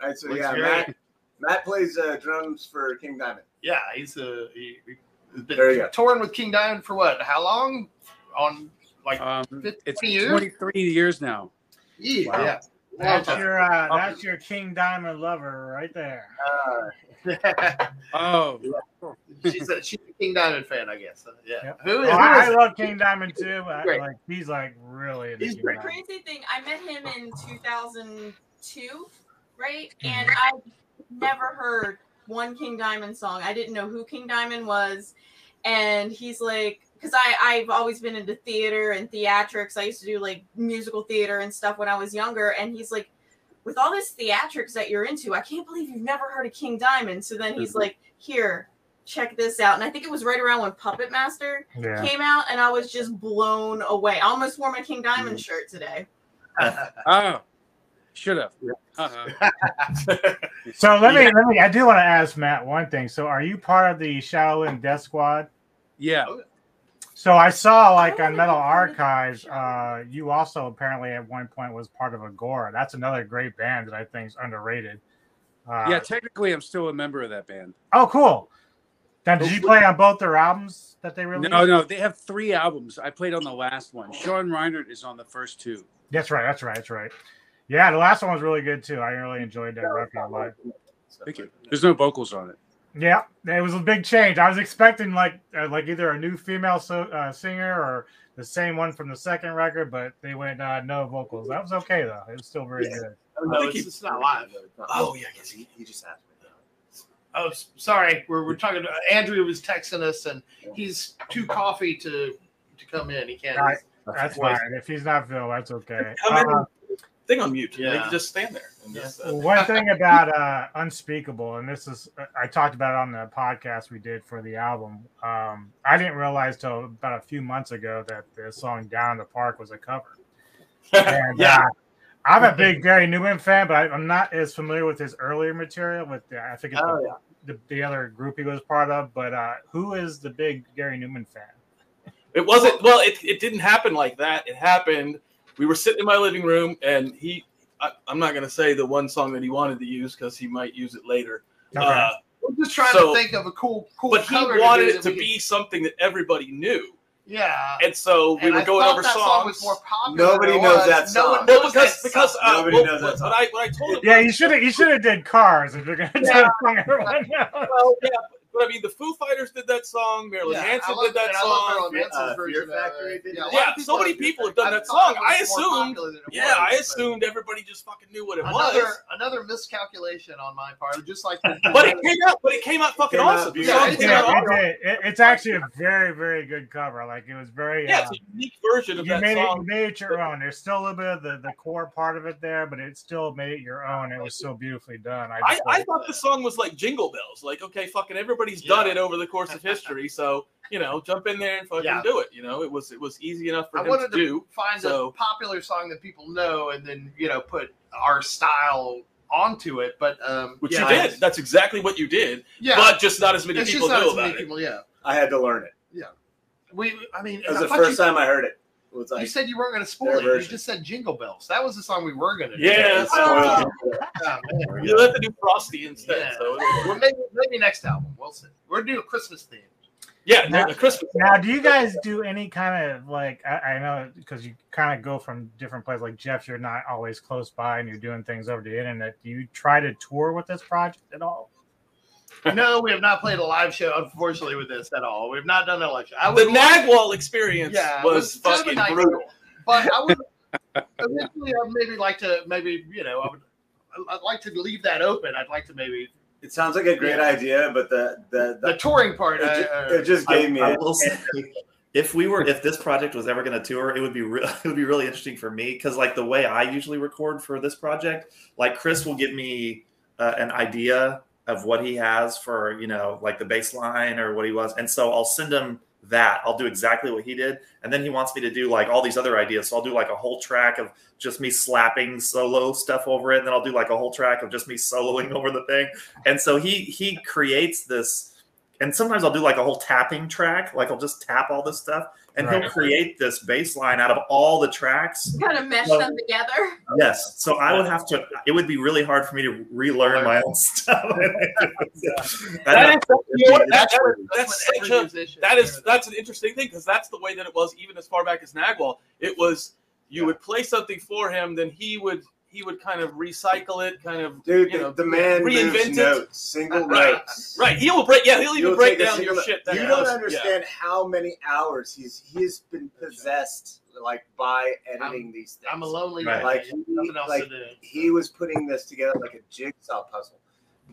All right, so Looks yeah, great. Matt, Matt plays uh, drums for King Diamond. Yeah, he's a he, he's been There you go. touring with King Diamond for what? How long? On like Um, 15 it's years? 23 years now. Yeah, Wow. yeah. That's your uh, that's your King Diamond lover right there. time. Oh, she's a she's a King Diamond fan, I guess. Yeah. Yep. Who Oh, is? who I, I is- love King Diamond too. But Great. like he's like really into He's King great. Diamond. crazy thing, I met him in 2002, right? Mm-hmm. And I never heard one King Diamond song. I didn't know who King Diamond was. And he's like, because I I've always been into theater and theatrics. I used to do like musical theater and stuff when I was younger. And he's like, with all this theatrics that you're into, I can't believe you've never heard of King Diamond. So then he's like, here, check this out. And I think it was right around when Puppet Master Yeah. came out, and I was just blown away. I almost wore my King Diamond Mm. shirt today. oh, should have. Uh-huh. So let me Yeah. let me. I do want to ask Matt one thing. So are you part of the Shaolin Death Squad? Yeah. So I saw like I on Metal be part of the Archives, uh, you also apparently at one point was part of Aghora. That's another great band that I think is underrated. Uh, Yeah, technically, I'm still a member of that band. Oh, cool. Now, did you play on both their albums that they released? No, no, they have three albums. I played on the last one. Sean Reinert is on the first two. That's right. That's right. That's right. Yeah, the last one was really good too. I really enjoyed that record a lot. Thank you. There's no vocals on it. Yeah, it was a big change. I was expecting like uh, like either a new female so, uh, singer or the same one from the second record, but they went uh, no vocals. That was okay though. It was still very Yeah. good. no, it's, it's not live. Oh yeah, because he, he just asked me. Oh, sorry. We're, we're talking. To, Andrew was texting us, and he's too coffee to to come in. He can't. All right. That's fine. If he's not Phil, that's okay. How many- Uh, Thing on mute. Yeah. They can just stand there. And just, uh, one thing about uh, Unspeakable, and this is I talked about it on the podcast we did for the album. Um, I didn't realize till about a few months ago that the song "Down the Park" was a cover. And, Yeah. uh, I'm a big Gary Numan fan, but I, I'm not as familiar with his earlier material. With the, I think it's Oh, the, the, the other group he was part of. But uh, who is the big Gary Numan fan? It wasn't well. It, it didn't happen like that. It happened. We were sitting in my living room, and he. I, I'm not going to say the one song that he wanted to use because he might use it later. Okay. Uh, We're just trying So- to think of a cool, cool. but he wanted do it to we be something that everybody knew, Yeah. and so we And were I going over that songs. song was more popular. Nobody knows was. that No one song. well, because because uh, Nobody well, knows that song. what I what I told him. yeah, you should have you should have did Cars if you're going to Yeah. a song everyone. Well, yeah, but I mean, the Foo Fighters did that song. Marilyn Yeah, Manson love- did that and I love song. Uh, Fear Factory did Yeah, a that. lot of Yeah, so many people have done that song. I was assumed- popular than it Yeah, I assumed everybody just fucking knew what it another was. another miscalculation on my part. Just like But it came out. But it came out fucking Came out awesome. The beautiful. song Yeah, came out it It, it's actually a very, very good cover. Like it was very. Yeah, uh, it's a unique version of you that made it, you made it your own. There's still a little bit of the, the core part of it there, but it still made it your own. It was so beautifully done. I, I, I thought the song was like Jingle Bells. Like, okay, fucking everybody's done Yeah. it over the course of history, so you know, jump in there and fucking Yeah. do it. You know, it was it was easy enough for I him wanted to to do. find so- a popular song that people know, and then you know put our style onto it. But um, Which yeah, you I- did. That's exactly what you did. Yeah, But just not as many it's people just not knew as many about it. people. Yeah, I had to learn it. Yeah, we. I mean, That was the first you, time I heard it. It was you said you weren't going to spoil their it. You just said Jingle Bells. That was the song we were going to. Yeah. do. Uh, Ah, man. You have to do Frosty instead. Yeah. So Well, maybe, maybe next album. We'll see. We're doing a Christmas theme. yeah, Now- the Christmas. now, do you guys do any kind of like? I, I know because you kind of go from different places. Like Jeff, you're not always close by, and you're doing things over the internet. Do you try to tour with this project at all? No, we have not played a live show, unfortunately, with this at all. We've not done a live show. I The would like- Nagwall experience Yeah, was was kind of a fucking nightmare. brutal. but I would eventually I'd maybe like to maybe you know I would I'd like to leave that open. I'd like to maybe it sounds like a great Yeah. idea, but the the, the the touring part. it, ju- uh, it just gave me. I, I a- will say, if we were, if this project was ever going to tour, it would be re- it would be really interesting for me because like the way I usually record for this project, like Chris will give me uh, an idea of what he has for you know like the baseline or what he was, and so I'll send him that. I'll do exactly what he did, and then he wants me to do like all these other ideas. So I'll do like a whole track of just me slapping solo stuff over it, and then I'll do like a whole track of just me soloing over the thing. And so he he creates this and sometimes I'll do like a whole tapping track, like I'll just tap all this stuff, and Right. he'll create this bass line out of all the tracks. Kind of mesh Well- them together. Yes, so I would have to. It would be really hard for me to relearn my own stuff. That is, you know what, that- That's that- true. that's what such every a musician that is does. that's an interesting thing because that's the way that it was even as far back as Nagwal. It was you would play something for him, then he would he would kind of recycle it, kind of Dude, you the, know, the man reinvent moves it. notes, single Right, notes. right. He will break. Yeah, he'll even You'll break down your single- shit. That You he don't does. Yeah. understand how many hours he's he's been possessed like by editing these things. I'm a lonely Right. Like, I have else like, to do. he was putting this together like a jigsaw puzzle.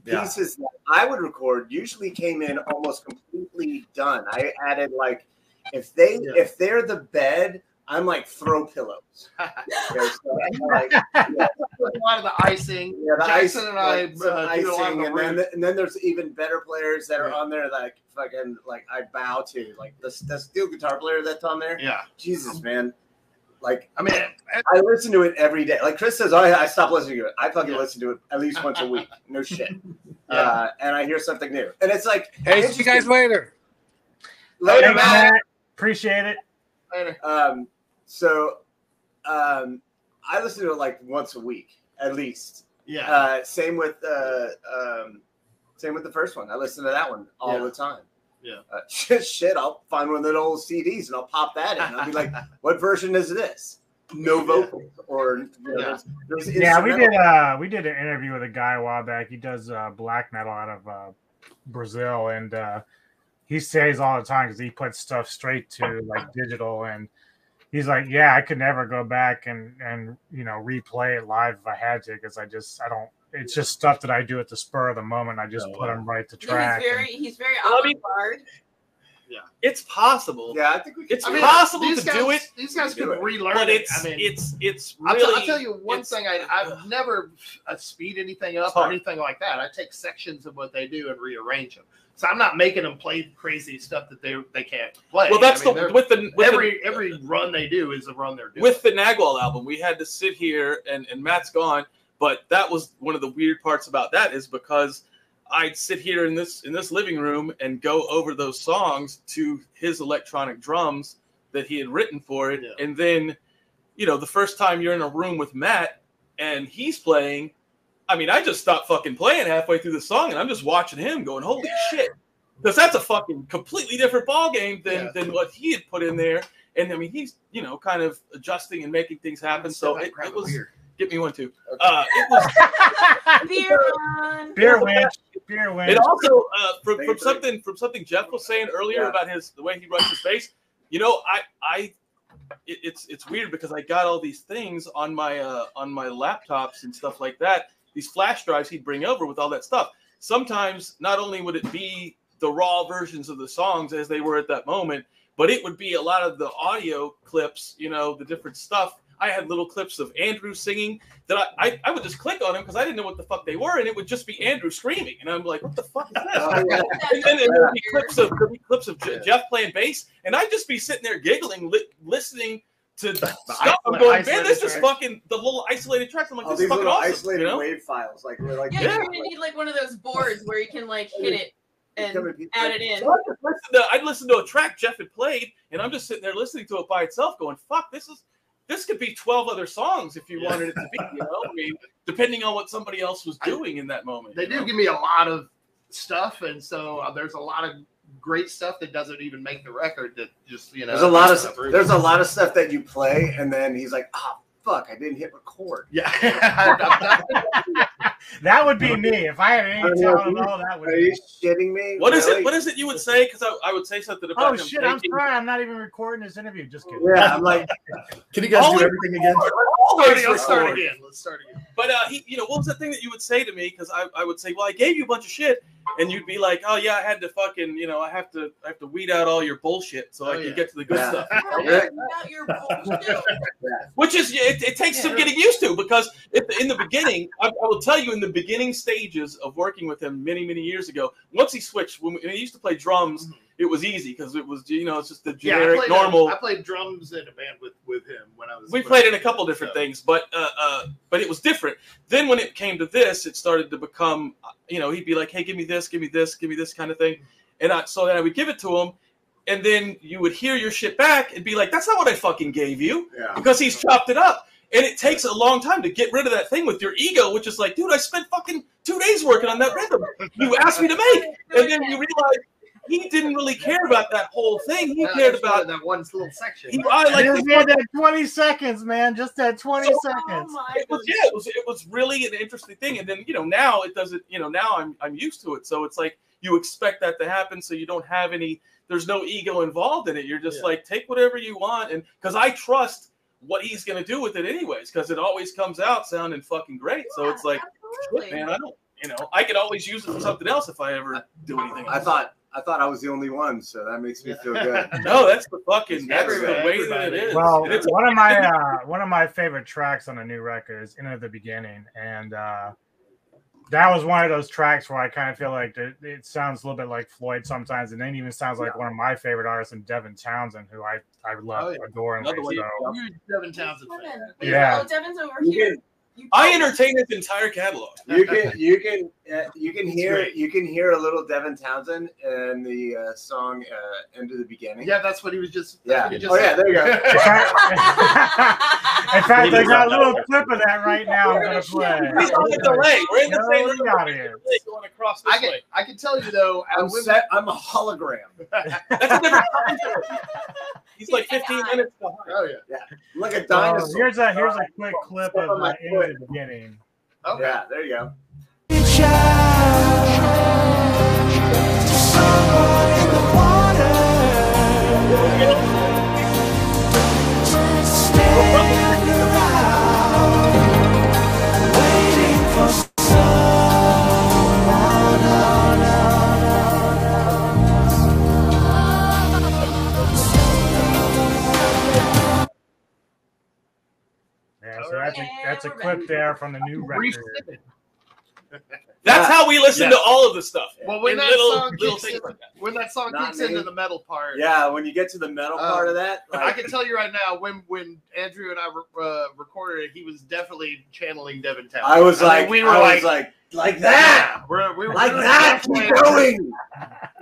Yeah. Pieces that I would record usually came in almost completely done. I added like if they Yeah. if they're the bed, I'm like throw pillows. Okay, so I'm like, yeah, a lot of the icing. yeah, the Jackson ice, and I like, some uh, do a lot of icing, the and then and then there's even better players that are Yeah. on there that I fucking like I bow to, like the the steel guitar player that's on there. yeah, Jesus, man, like I mean, I listen to it every day. Like Chris says, I, I stop listening to it. I fucking Yeah. listen to it at least once a week. No shit. Yeah. Uh, and I hear something new, and it's like Hey, see you guys later. later, Thanks, Matt. Matt. Appreciate it. later. Um, so um, I listen to it like once a week at least. yeah, Uh, same with uh, um, same with the first one. I listen to that one all Yeah. the time. Yeah. Uh, shit, shit, I'll find one of the old CDs and I'll pop that in. I'll be like, "What version is this?" No vocals or you know, Yeah. there's, there's Yeah, we did. Uh, we did an interview with a guy a while back. He does uh, black metal out of uh, Brazil, and uh, he says all the time because he puts stuff straight to like digital, and he's like, "Yeah, I could never go back and and you know replay it live if I had to because I just I don't. It's just stuff that I do at the spur of the moment. I just Oh, put wow. them right to He's track. very he's very Well, I mean- avant-garde. It's possible. Yeah, I think we can. It's I mean, possible these to guys, do it, These guys Do could it. relearn but it. it's I mean, it's it's I'll, really. tell, I'll tell you one thing. I, I've never uh, speed anything up or anything like that. I take sections of what they do and rearrange them. So I'm not making them play crazy stuff that they they can't play. Well, that's I mean, the with the with every the, every run they do is a run they're doing. with the Nagwal album, we had to sit here and and Matt's gone, but that was one of the weird parts about that is because I'd sit here in this in this living room and go over those songs to his electronic drums that he had written for it, Yeah. and then you know the first time you're in a room with Matt and he's playing. I mean, I just stopped fucking playing halfway through the song, and I'm just watching him going, "Holy shit!" Because that's a fucking completely different ball game than Yeah. than what he had put in there. And I mean, he's you know kind of adjusting and making things happen. So it, it was beer. get me one too. Uh, it was Beer run. beer winch, beer winch. it also uh, from, from something from something Jeff was saying earlier Yeah. about his the way he writes his bass. You know, I I it, it's it's weird because I got all these things on my uh, on my laptops and stuff like that. These flash drives he'd bring over with all that stuff. Sometimes not only would it be the raw versions of the songs as they were at that moment, but it would be a lot of the audio clips. You know, the different stuff. I had little clips of Andrew singing that I, I, I would just click on them because I didn't know what the fuck they were, and it would just be Andrew screaming, and I'm like, what the fuck is this? Oh, yeah. and then there would be clips of there'd be clips of Je- Jeff playing bass, and I'd just be sitting there giggling, li- listening to stuff. I'm going, man, isolated this is fucking the little isolated tracks. I'm like, All this is these fucking awesome. isolated You know? wave files, like we're like, Yeah, Yeah. you're gonna need like one of those boards where you can like hit it and Come and be- add it in. I'd listen to, I'd listen to a track Jeff had played, and I'm just sitting there listening to it by itself, going, "Fuck, this is this could be 12 other songs if you Yeah. wanted it to be." You know, I mean, depending on what somebody else was doing in that moment. They you do know? give me a lot of stuff, and so uh, there's a lot of great stuff that doesn't even make the record. That just you know, There's a lot of stuff there's a lot of stuff that you play, and then he's like, "Ah, fuck, I didn't hit record." yeah. that would be me if I had any talent. dude. All that would. Are Be you shitting me? What is Really? it? What is it you would say? Because I, I would say something about Oh him shit! I'm sorry. I'm not even recording this interview. Just kidding. Yeah, I'm like, Can you guys Always do everything again? Always Alrighty, let's start again. Let's start again. But uh, he, you know, what was the thing that you would say to me? Because I, I would say, well, I gave you a bunch of shit, and you'd be like, oh yeah, I had to fucking, you know, I have to, I have to weed out all your bullshit so Oh, I can yeah. get to the good Yeah. stuff. Yeah. About your bullshit. Which is, it, it takes some getting used to because if, in the beginning, I, I will tell you, in the beginning stages of working with him many, many years ago, once he switched, when, we, when he used to play drums, mm-hmm. It was easy because it was, you know, it's just the Yeah, I generic, played, normal. I played drums in a band with, with him when I was. we played in a couple different so. things, but uh, uh, but it was different. Then when it came to this, it started to become, you know, he'd be like, "Hey, give me this, give me this, give me this kind of thing," and I, so then I would give it to him, and then you would hear your shit back and be like, "That's not what I fucking gave you," Yeah. because he's chopped it up. And it takes a long time to get rid of that thing with your ego, which is like, dude, I spent fucking two days working on that rhythm you asked me to make, and then you realize he didn't really care about that whole thing. He No, cared about that one little section. he, I like just the need that 20 seconds, man. Just that 20 So- Oh seconds. my it was yeah, it was it was really an interesting thing. And then you know now it doesn't you know now I'm I'm used to it. So it's like you expect that to happen, so you don't have any. There's no ego involved in it. You're just Yeah. like take whatever you want, and because I trust what he's gonna do with it anyways, because it always comes out sounding fucking great. So it's like, shit, man, I don't. You know, I could always use it for something else if I ever do anything. I thought I thought I was the only one, so that makes me feel good. no, that's the fucking that's the Everybody. way that it is. Well, it's one of my uh, one of my favorite tracks on the new record is "Into the Beginning," and uh, that was one of those tracks where I kind of feel like it, it sounds a little bit like Floyd sometimes, and then even sounds like one of my favorite artists, in Devin Townsend, who I I love Oh, yeah. adoringly. Another way- So Devin Townsend Yeah. Oh, Devin's over You here. Can You I entertain his entire catalog. you can you can uh, you can hear great. you can hear a little Devin Townsend in the uh, song uh, "Into the Beginning." Yeah, that's what he was just. yeah. He just Oh yeah, there you go. in fact, I got a little clip of that right now. I'm gonna play. He's on the delay. We're in the same room. got it. Going across this I can way. I can tell you though. I'm when- set. I'm a hologram. That's a different time zone. He's like 15 minutes behind. Oh yeah. I'm like a dinosaur. here's a here's a quick clip of my "Into the Beginning." Okay. Yeah, there you go. Clip there from the new record. Re-sip. That's how we listen Yeah. to all of the stuff. Well, when In that little, song little kicks in, like that. when that song Not kicks me. into the metal part, Yeah, when you get to the metal Um, part of that, I can tell you right now, when when Andrew and I re- uh, recorded it, he was definitely channeling Devin Townsend. I was mean, like, we were I like, was like, like that, yeah, we're, we were like we were that. Keep going.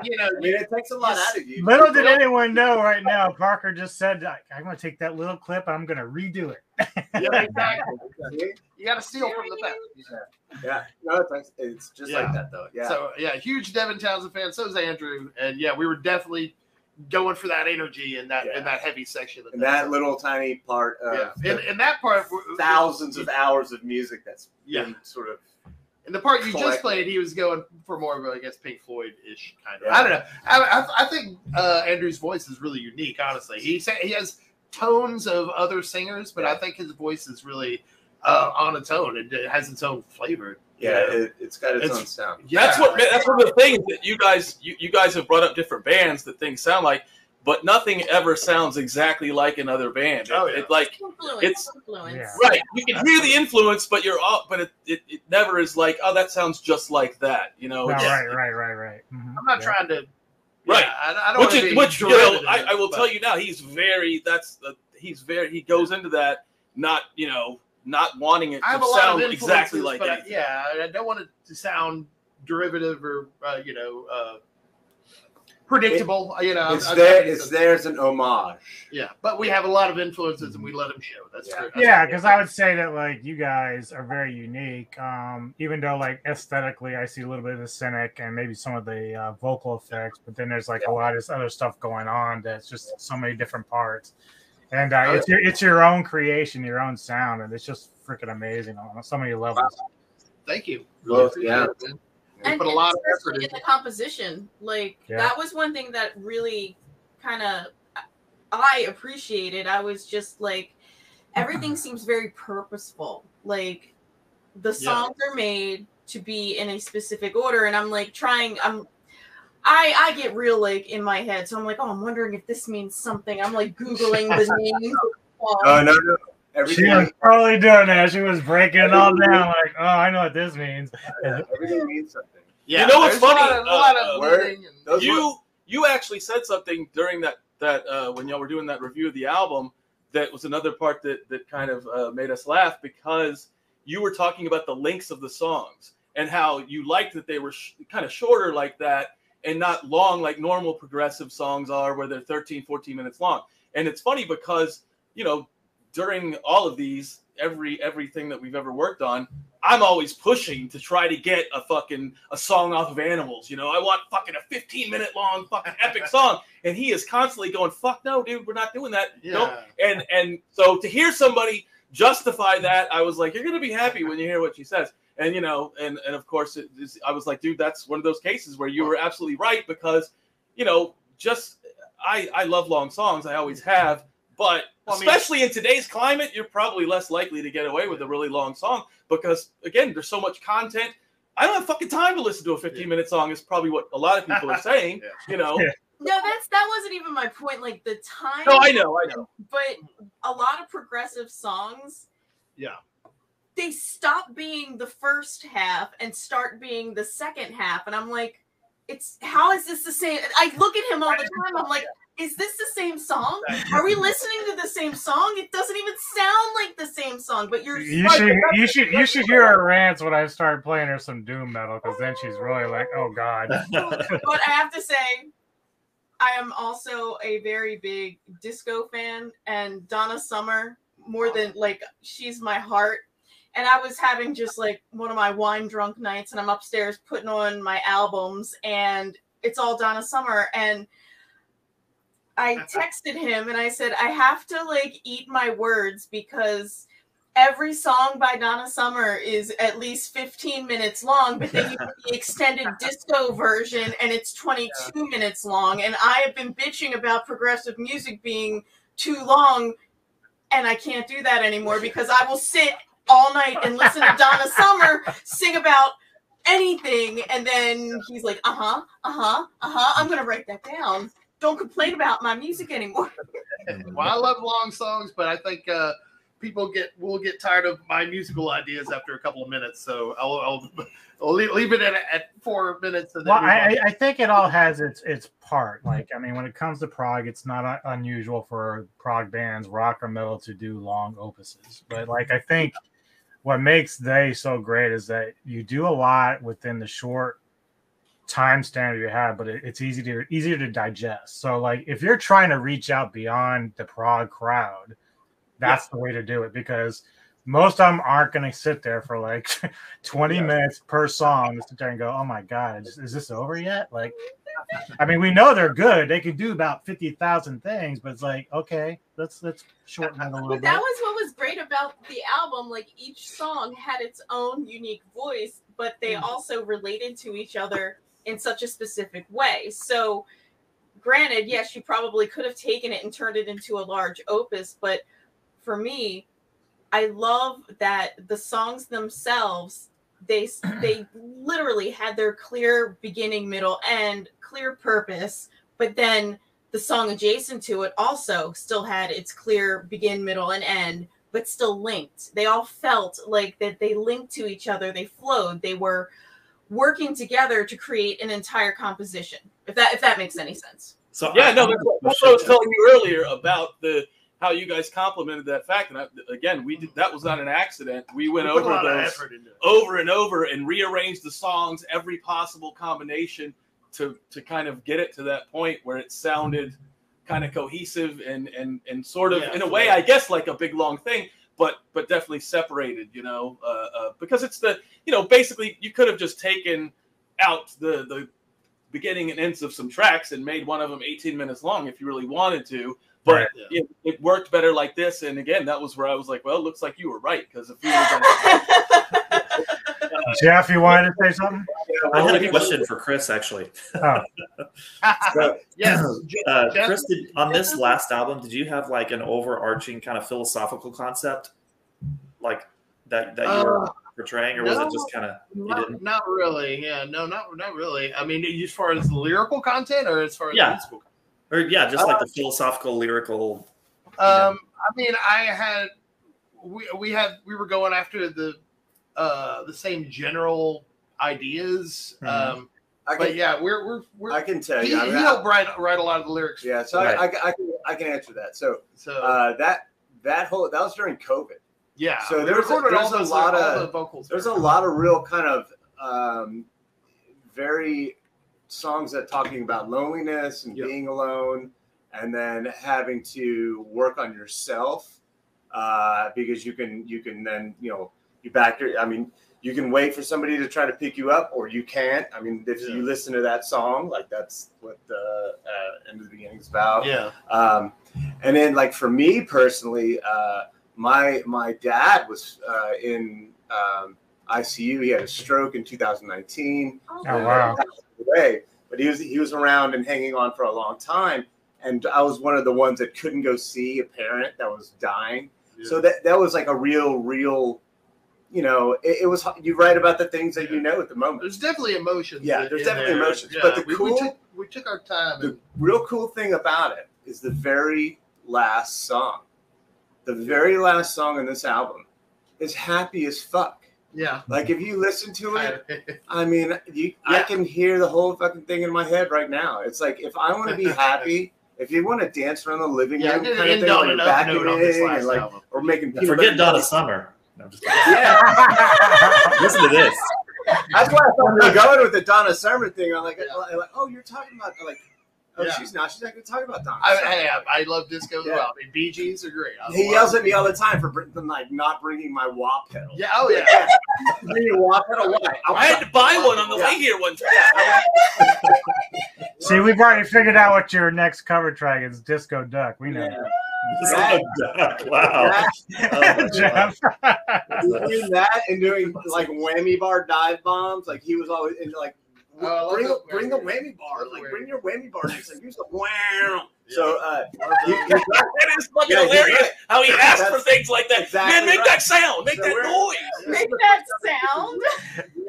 You know, I mean, it takes a lot out of you. Little did anyone know right now, Parker just said, "I- I'm going to take that little clip and I'm going to redo it. yeah, exactly. See? You got to steal from the best. Yeah, no, it's, it's just Yeah. like that though. Yeah, So yeah, huge Devin Townsend fan. So is Andrew, and yeah, we were definitely going for that energy in that Yeah. in that heavy section. Of and that little tiny part of yeah, the and, and that part, thousands of hours of music that's Yeah. been sort of And the part you just played, he was going for more of, a, I guess, Pink Floyd ish kind of. Yeah. I don't know. I, I, I think uh, Andrew's voice is really unique. Honestly, he sa- he has tones of other singers, but I think his voice is really uh, on its own. It, it has its own flavor. you yeah, know? it, it's got its, It's- own sound. Yeah. That's what that's one of the things that you guys you, you guys have brought up different bands that things sound like, but nothing ever sounds exactly like another band. It, Oh, yeah. it like Influence. It's- influence. Yeah. right, you can hear the influence, but you're all but it, it, it never is like oh that sounds just like that. You know, No, It's- right, right, right, right. Mhm. I'm not Yeah. trying to. Right. Yeah, I, I don't which wanna is which you know I, I will but- tell you now he's very that's the he's very he goes into that not you know not wanting it I to sound exactly like but I- anything. yeah, I don't want it to sound derivative or uh, you know uh, predictable. you know, It's I'm- there. I'm- It's there as an homage. Yeah, but we have a lot of influences and we let them show. That's Yeah. true. Yeah, because I would say that like you guys are very unique. Um, even though like aesthetically, I see a little bit of the cynic and maybe some of the uh, vocal effects, but then there's like a lot of this other stuff going on that's just so many different parts. And uh, Oh, it's your it's your own creation, your own sound, and it's just freaking amazing on so many levels. Thank you. Well, yeah. it, man. And put a lot of effort in into the composition. Like Yeah. that was one thing that really kind of uh, I appreciated. I was just like everything seems very purposeful. Like the Yeah. songs are made to be in a specific order, and I'm like trying. I'm I I get real like in my head, so I'm like, oh, I'm wondering if this means something. I'm like googling the names. of Oh songs. no, no. She Everything, was totally doing that. She was breaking it all down, like, oh, I know what this means. everything means something. Yeah, You know what's there's a lot funny? of- A lot Uh, of where- bleeding and- you you actually said something during that that uh, when y'all were doing that review of the album that was another part that that kind of uh, made us laugh because you were talking about the lengths of the songs and how you liked that they were sh- kind of shorter like that and not long like normal progressive songs are where they're 13 14 minutes long and it's funny because you know during all of these every everything that we've ever worked on i'm always pushing to try to get a fucking a song off of animals you know i want fucking a 15 minute long fucking epic song and he is constantly going fuck no dude we're not doing that Yeah. Nope. and and so to hear somebody justify that i was like you're gonna be happy when you hear what she says and you know and and of course it is, i was like dude that's one of those cases where you were absolutely right because you know just i i love long songs i always have but Well, I mean- especially in today's climate you're probably less likely to get away with a really long song because again there's so much content i don't have fucking time to listen to a 15 minute song is probably what a lot of people are saying Yeah. you know Yeah. No, that's that wasn't even my point. Like the time. no i know i know But a lot of progressive songs. Yeah. They stop being the first half and start being the second half, and I'm like, it's how is this the same? I look at him all the time. I'm like, is this the same song? Are we listening to the same song? It doesn't even sound like the same song. But you're You should you should you should hear her rants when I start playing her some doom metal because then she's really like, oh god. but I have to say, I am also a very big disco fan, and Donna Summer more than like she's my heart. And I was having just like one of my wine drunk nights, and I'm upstairs putting on my albums, and it's all Donna Summer. And I texted him and I said, I have to like eat my words because every song by Donna Summer is at least 15 minutes long, but then you get the extended disco version and it's 22 minutes long. And I have been bitching about progressive music being too long, and I can't do that anymore because I will sit all night and listen to Donna Summer sing about anything. And then he's like, uh huh, uh huh, uh huh. I'm going to write that down. Don't complain about my music anymore. well, I love long songs, but I think uh, people get will get tired of my musical ideas after a couple of minutes. So I'll, I'll, I'll leave, leave it at, at four minutes. And then Well. I, I- I think it all has its its part. Like, I mean, when it comes to prog, it's not un- unusual for prog bands, rock or metal, to do long opuses. But like, I think what makes they so great is that you do a lot within the short time standard you have, but it, it's easy to easier to digest. So, like, if you're trying to reach out beyond the prog crowd, that's the way to do it because most of them aren't going to sit there for like 20 Yeah. minutes per song to sit there and go, oh my God, is, is this over yet? Like, I mean, we know they're good. They can do about 50,000 things, but it's like, okay, let's, let's shorten it a little But bit. that was what was great about the album. Like each song had its own unique voice, but they hmm. also related to each other in such a specific way. So, granted, yes, you probably could have taken it and turned it into a large opus, but for me, I love that the songs themselves they they literally had their clear beginning, middle, end, clear purpose, but then the song adjacent to it also still had its clear begin, middle, and end, but still linked. They all felt like that they linked to each other. They flowed. They were working together to create an entire composition. If that if that makes any sense. So Yeah, I- no, I'm that's what, that's what I was telling you earlier about the how you guys complimented that fact. And I, again, we did that was not an accident. We went We over those effort into it. over and over and rearranged the songs, every possible combination to to kind of get it to that point where it sounded kind of cohesive and and and sort of Yeah. in a way, I guess, like a big long thing. But, but definitely separated, you know, uh, uh, because it's the, you know, basically you could have just taken out the the beginning and ends of some tracks and made one of them 18 minutes long if you really wanted to. But Right. Yeah. it, it worked better like this. And again, that was where I was like, well, it looks like you were right because if you would have done Jeff, you wanted to say something? I had a question for Chris actually. Oh, yes, Uh, Chris, did, on this last album, did you have like an overarching kind of philosophical concept, like that that you were Uh, portraying, or was no. it just kind of you Not, didn't? really. Yeah, no, not not really. I mean, as far as lyrical content, or as far as Yeah. musical. Or yeah, just like the philosophical, lyrical. Um, I mean, I had we we had we were going after the uh the same general ideas. Mhm. Um, I but yeah, we're we're, we're I can tell he, you. I mean, I- helped write write a lot of the lyrics. yeah, so Right. I, I, I can I can answer that. So So uh, that that whole that was during COVID. yeah, so we there's a- there's a lot of- the vocals. There's a lot of real kind of um, very songs that talking about loneliness and Yep. being alone, and then having to work on yourself uh, because you can you can then you know you back your. I mean, you can wait for somebody to try to pick you up, or you can't. I mean, if Yeah. you listen to that song, like that's what the uh, end of the beginning is about. Yeah. Um, and then, like for me personally, uh, my my dad was uh, in um, ICU. He had a stroke in 2019. Oh, wow. Passed away, but he was he was around and hanging on for a long time. And I was one of the ones that couldn't go see a parent that was dying. So that that was like a real, real, you know, it, it was. You write about the things that you know at the moment. There's definitely emotions. Yeah, there's definitely there. emotions, Yeah, but the we, cool- we, took, we took our time. the And, real cool thing about it is the very last song. The very last song in this album is happy as fuck. yeah. Like if you listen to it, I- I mean, you, I can hear the whole fucking thing in my head right now. It's like if I want to be happy, if you want to dance around the living yeah, room didn't kind of end thing, on like an up note on this vacuuming last and like album. or making peanut Forget butter Donna toast. Summer. No, I'm just kidding. Yeah, Listen to this. that's why I thought we were going with the Donna Summer thing. I'm like, Yeah. I'm like, oh, you're talking about like, oh, Yeah. she's not. She's not going to talk about Donna. I, Summer. I, I love disco as Yeah. well. I mean, Bee Gees are great. I He yells at me all the time for like not bringing my wah pedal. Yeah. Oh yeah. Bring your wah pedal. Why? I had to buy one on the Yeah. way here one time. See, we've already figured out what your next cover track is. Disco Duck. We know. This is a duck. Wow. That- Jeff. doing that and doing like whammy bar dive bombs. Like he was always in like Oh, I love bring the bring the whammy. whammy bar. Like whammy. bring your whammy bar. He's like use the wow. So uh, Love he, those. he's right. That is fucking Yeah, hilarious right. how he asked for things like that. exactly Man, make right. that sound, make So that noise. Make that sound.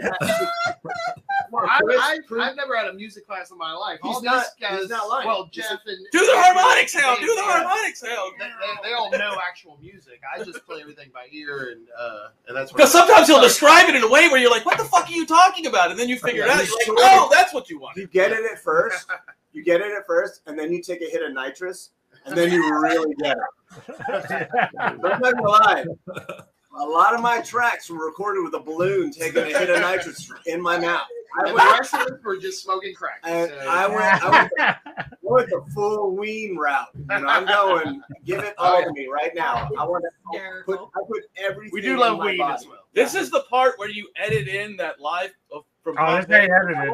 Well, I, Chris- I, Chris- I've never had a music class in my life. He's all not- these guys, he's not lying. well, He's Jeff and Do the harmonic sound, do the Yeah. harmonic sound. They, they, they all know actual music. I just play everything by ear, and uh, and that's what. Because sometimes he'll describe it in a way where you're like, what the fuck are you talking about? And then you figure it out. You're like, oh, that's what you want. You get it at first. You get it at first, and then you take a hit of nitrous, and then you really get it. I'm not gonna lie. A lot of my tracks were recorded with a balloon taking a hit of nitrous in my mouth. I and the went, rest of us just smoking crack. and so- I went, I went, I went the full wean route. You know, I'm going, give it all oh, to me right now. I want to put, Hysterical. I put everything. we do love my weed body. as well. This is the part where you edit in that live of, from Oh, Bob this ain't edited.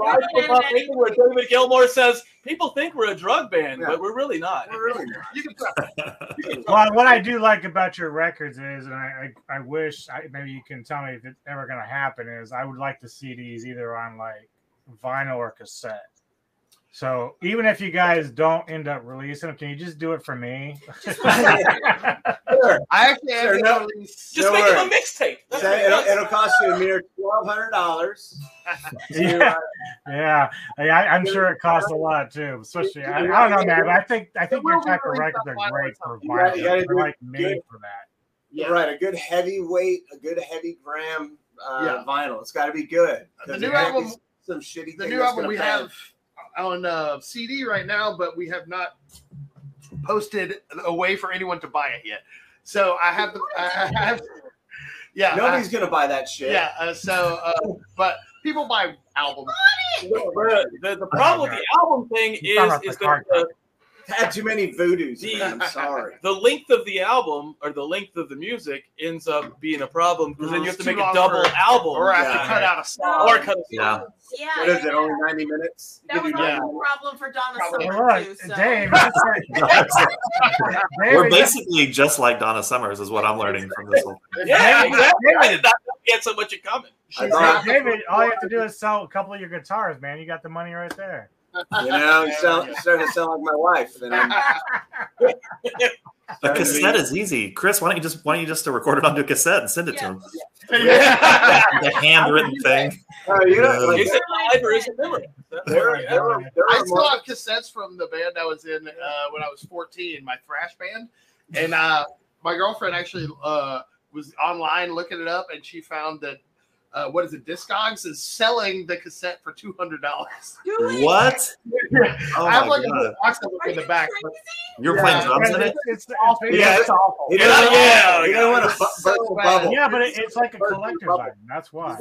Live from Bob Baker where David Gilmour says, people think we're a drug band, Yeah. but we're really not. We're really not. You can try. well, what I do like about your records is, and I, I, I wish I, maybe you can tell me if it's ever going to happen, is I would like to see these either on like vinyl or cassette. So even if you guys don't end up releasing them, can you just do it for me? Sure. I actually have Sure, no. release. Just No make worries. a mixtape. That's So what he it'll, it'll cost you a mere twelve hundred dollars. yeah, yeah. I, I'm sure it costs a lot too. Especially, I, I don't know, man. But I think I think It your be type of records are great for something. You gotta- vinyl. you gotta They're do like it made for that. Yeah. Right, a good heavy weight, a good heavy gram uh, Yeah. vinyl. It's got to be good. The 'Cause new it can't be album- some shitty. the thing new that's album we bang. have on uh, CD right now, but we have not posted a way for anyone to buy it yet. So I have the, I have, yeah, Nobody's gonna buy that shit. yeah. Uh, so, uh, but people buy albums. The, the, the problem with the album thing is, is the that the, had too many voodoos. The- I'm sorry. the length of the album or the length of the music ends up being a problem because then you have to make a double for- album Or have Yeah. to cut out a song. or cut a song. Yeah. What is it? yeah. Only ninety minutes. That was Yeah. a problem for Donna Probably. Hey, Summer look, too. So. Dave, We're basically just like Donna Summers, is what I'm learning from this whole thing. Yeah, David, exactly. I David. did not know we had so much in common. David, all you have to do is sell a couple of your guitars, man. You got the money right there. You know, you sound, you're starting to sound like my wife. And I'm, A cassette is easy. Chris, why don't you just why don't you just record it onto a cassette and send it to him? yeah. The handwritten thing. oh, you know, like, Is it live or is it memory? there, there, were, there I were still more- have cassettes from the band I was in uh, when I was 14, my thrash band, and uh, my girlfriend actually uh, was online looking it up, and she found that uh, what is it? Discogs is selling the cassette for two hundred dollars. Do it. What? Oh I have like a God. little box of Are in the back. crazy? You're Yeah, playing drums in it's, it? it's, it's, but- Yeah, it's awful. You Yeah, don't, yeah, you don't want to yeah. burst So bad. bubble. yeah, but it, it's like a collector's item. That's why.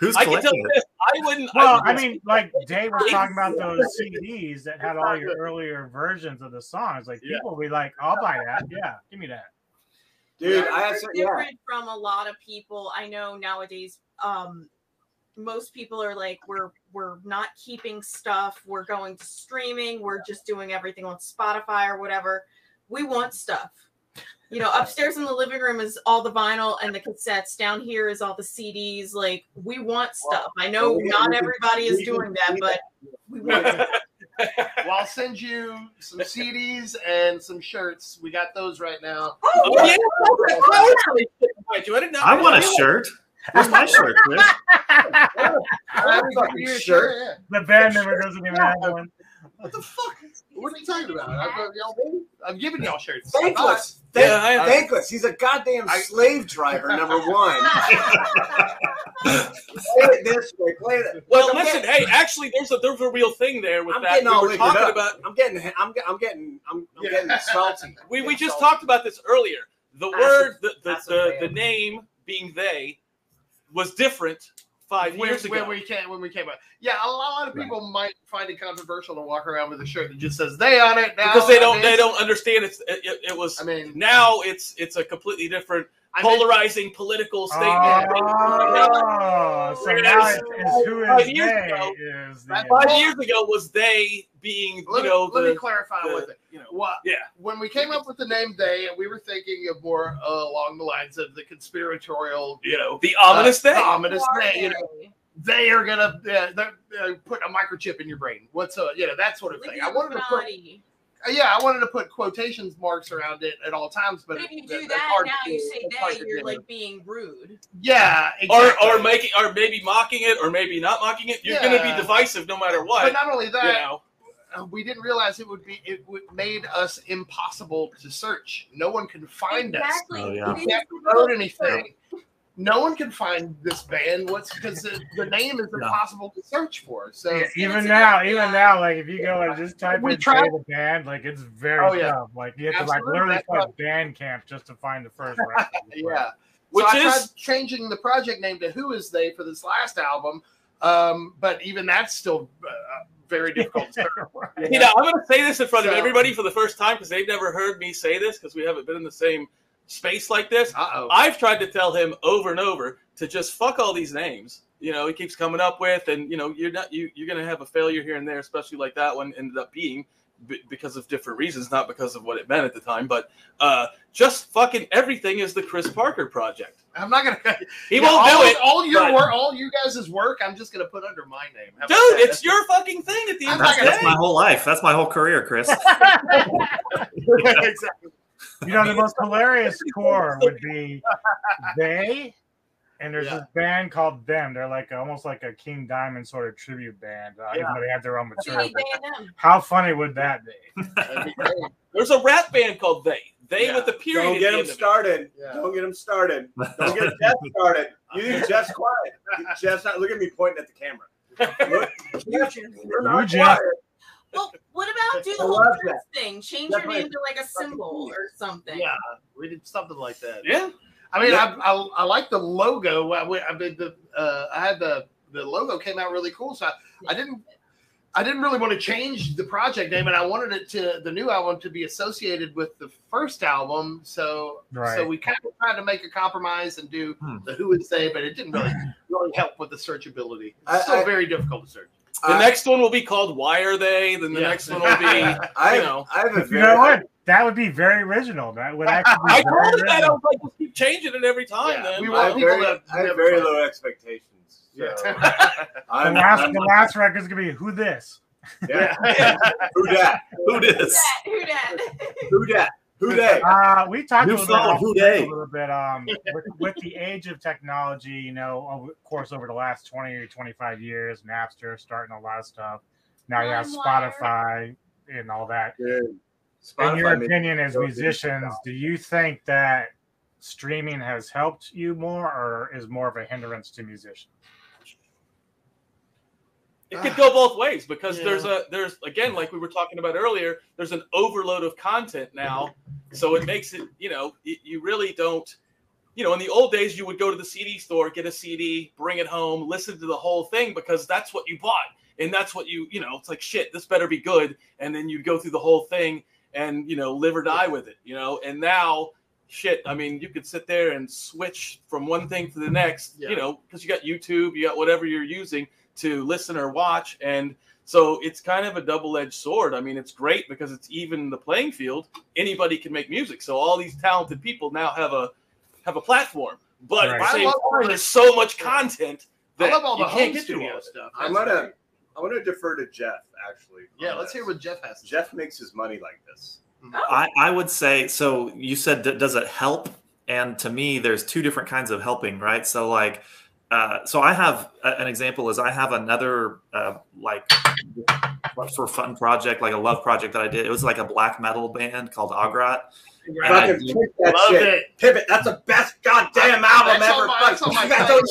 Who's I can tell collecting you it? this. I wouldn't. Well, I, I mean, like Dave was talking about those CDs that had all your earlier versions of the songs. Like Yeah. people will be like, "I'll buy that. Yeah, give me that." Dude, We're- I have we're yeah. different from a lot of people. I know nowadays. Um, most people are like, we're we're not keeping stuff. We're going to streaming. We're just doing everything on Spotify or whatever. We want stuff. You know, upstairs in the living room is all the vinyl and the cassettes. Down here is all the CDs. Like, we want stuff. I know Well, we- not we can- everybody is doing that, but we want. Well, I'll send you some CDs and some shirts. We got those right now. oh, oh yeah. Oh, I was really disappointed. You. I did. I want a shirt. Where's my shirt, Chris? I have a fucking shirt. shirt. the band member doesn't even have one. What the fuck? What are you talking about? I've, y'all, I'm giving y'all shirts. Thankless. Yeah, Thank, I- thankless. He's a goddamn I- slave driver, number one. Play it this way. Play it. Well, I'm listen. Getting, Hey, actually, there's a there's a real thing there with I'm that. getting We all were talking up. about. I'm getting. I'm, get- I'm getting. I'm, I'm Yeah. getting salty. We, we just Salty. talked about this earlier. The Acid- word, the the, acid the, man. the name being they was different five when, years ago. when we came when we came out. Yeah, a lot of people might find it controversial to walk around with a shirt that just says "they" on it now because they don't they don't understand it's it, it, it was I mean, now it's it's a completely different I mean, polarizing political statement. Oh, so now it's, it's who is Five years they ago, is the Five years ago was they being let, you me, know let the, me clarify the- with it. you know What yeah when we came up with the name "they," we were thinking of more uh, along the lines of the conspiratorial, you know, the ominous uh, thing. the ominous Who thing. You know, they? they are gonna uh, they're, uh, put a microchip in your brain. What's a you know that sort of thing. I wanted to put Illuminati. uh, yeah, I wanted to put quotations marks around it at all times, but, But if you it- do it's that hard now, to you do. say It's hard they, to you're like being rude. yeah, or exactly. or making or maybe mocking it or maybe not mocking it. You're going to be divisive no matter what. But not only You that, know. uh, we didn't realize it would be it would made us impossible to search. No one can find us. exactly. Oh, yeah. It is We can't difficult promote anything. No one can find this band. What's because the, the name is Yeah. impossible to search for. So Yeah, even it's a- now, yeah. even now, like if you go and just type We in tried- say the band, like it's very Oh, yeah. tough. Like you have to like literally that's put Bandcamp just to find the first record. Yeah. Which so I is- tried changing the project name to Who Is They for this last album, um, but even that's still uh, very difficult. to search. You know, I'm going to say this in front of everybody for the first time because they've never heard me say this because we haven't been in the same space like this. Uh oh. I've tried to tell him over and over to just fuck all these names. You know, he keeps coming up with, and you know, you're not you you're going to have a failure here and there, especially like that one ended up being b- because of different reasons, not because of what it meant at the time. But uh, just fucking everything is the Chris Parker project. I'm not gonna. He Yeah, won't all, do it, All your but- work, all you guys' work, I'm just gonna put under my name. How dude. about that? It's your fucking thing at the end That's, of the that's day. my whole life. That's my whole career, Chris. exactly. You know, the most hilarious score would be they, and there's Yeah. this band called them. They're like almost like a King Diamond sort of tribute band, uh, even though they have their own material. They, they, and them. How funny would that be? That'd be great. There's a rap band called They. They Yeah. with the period. Don't get the him end of it. started. Yeah. Don't get him started. Don't get Jeff started. You think Jeff's quiet. Jeff's not. Look at me pointing at the camera. Look, Jeff, you're not You, Jeff. quiet. Well, what about do the I whole love thing? Change That's your name to like a symbol or something. Yeah, we did something like that. Yeah. I mean, Yeah. I, I, I like the logo. I, I mean, the uh, I had the the logo came out really cool. So I, I didn't I didn't really want to change the project name, and I wanted it to the new album to be associated with the first album. So Right. so we kind of tried to make a compromise and do Hmm. the Who Is Say, but it didn't really really help with the searchability. It's I- still I- very difficult to search. The I- next one will be called Why Are They? Then the Yeah. next one will be. I, you know. I have a You know what? That would be very original. That would actually be I very told him that. I was like, just keep changing it every time. Yeah, then. we I want have people very, that I have very low expectations. So The I'm, last, I'm, the last record's gonna be who this. yeah. Who that? Who dis? Who dat? Who dat? Who dat? Uh, we talked a little, song, bit, Who off- Dey? a little bit um, with, with the age of technology, you know, over, of course, over the last 20 or 25 years, Napster starting a lot of stuff. Now you have Spotify and all that. Dude, In your opinion, as musicians, do you think that streaming has helped you more or is more of a hindrance to musicians? It ah. could go both ways because Yeah. there's a there's again like we were talking about earlier. There's an overload of content now, so it makes it you know y- you really don't. You know, in the old days, you would go to the CD store, get a CD, bring it home, listen to the whole thing because that's what you bought, and that's what you you know. It's like shit. This better be good, and then you'd go through the whole thing and you know live or die with it. You know, and now shit. I mean, you could sit there and switch from one thing to the next. Yeah. You know, because you got YouTube, you got whatever you're using to listen or watch and so it's kind of a double-edged sword i mean it's great because it's even the playing field anybody can make music so all these talented people now have a have a platform but Right. I same time there's so much content that I love all the can't home all studio stuff. I'm That's gonna great. I'm gonna defer to Jeff actually. Yeah, let's hear what Jeff has. to say. Jeff makes his money like this. Mm-hmm. I, I would say so. You said, d- does it help? And to me, there's two different kinds of helping, right? So, like, uh, so I have a- an example is I have another uh, like for fun project, like a love project that I did. It was like a black metal band called Agrat. And I Fucking that Love shit. it. Pivot. That's the best goddamn album That's on ever. my, that's on my You guys phone. don't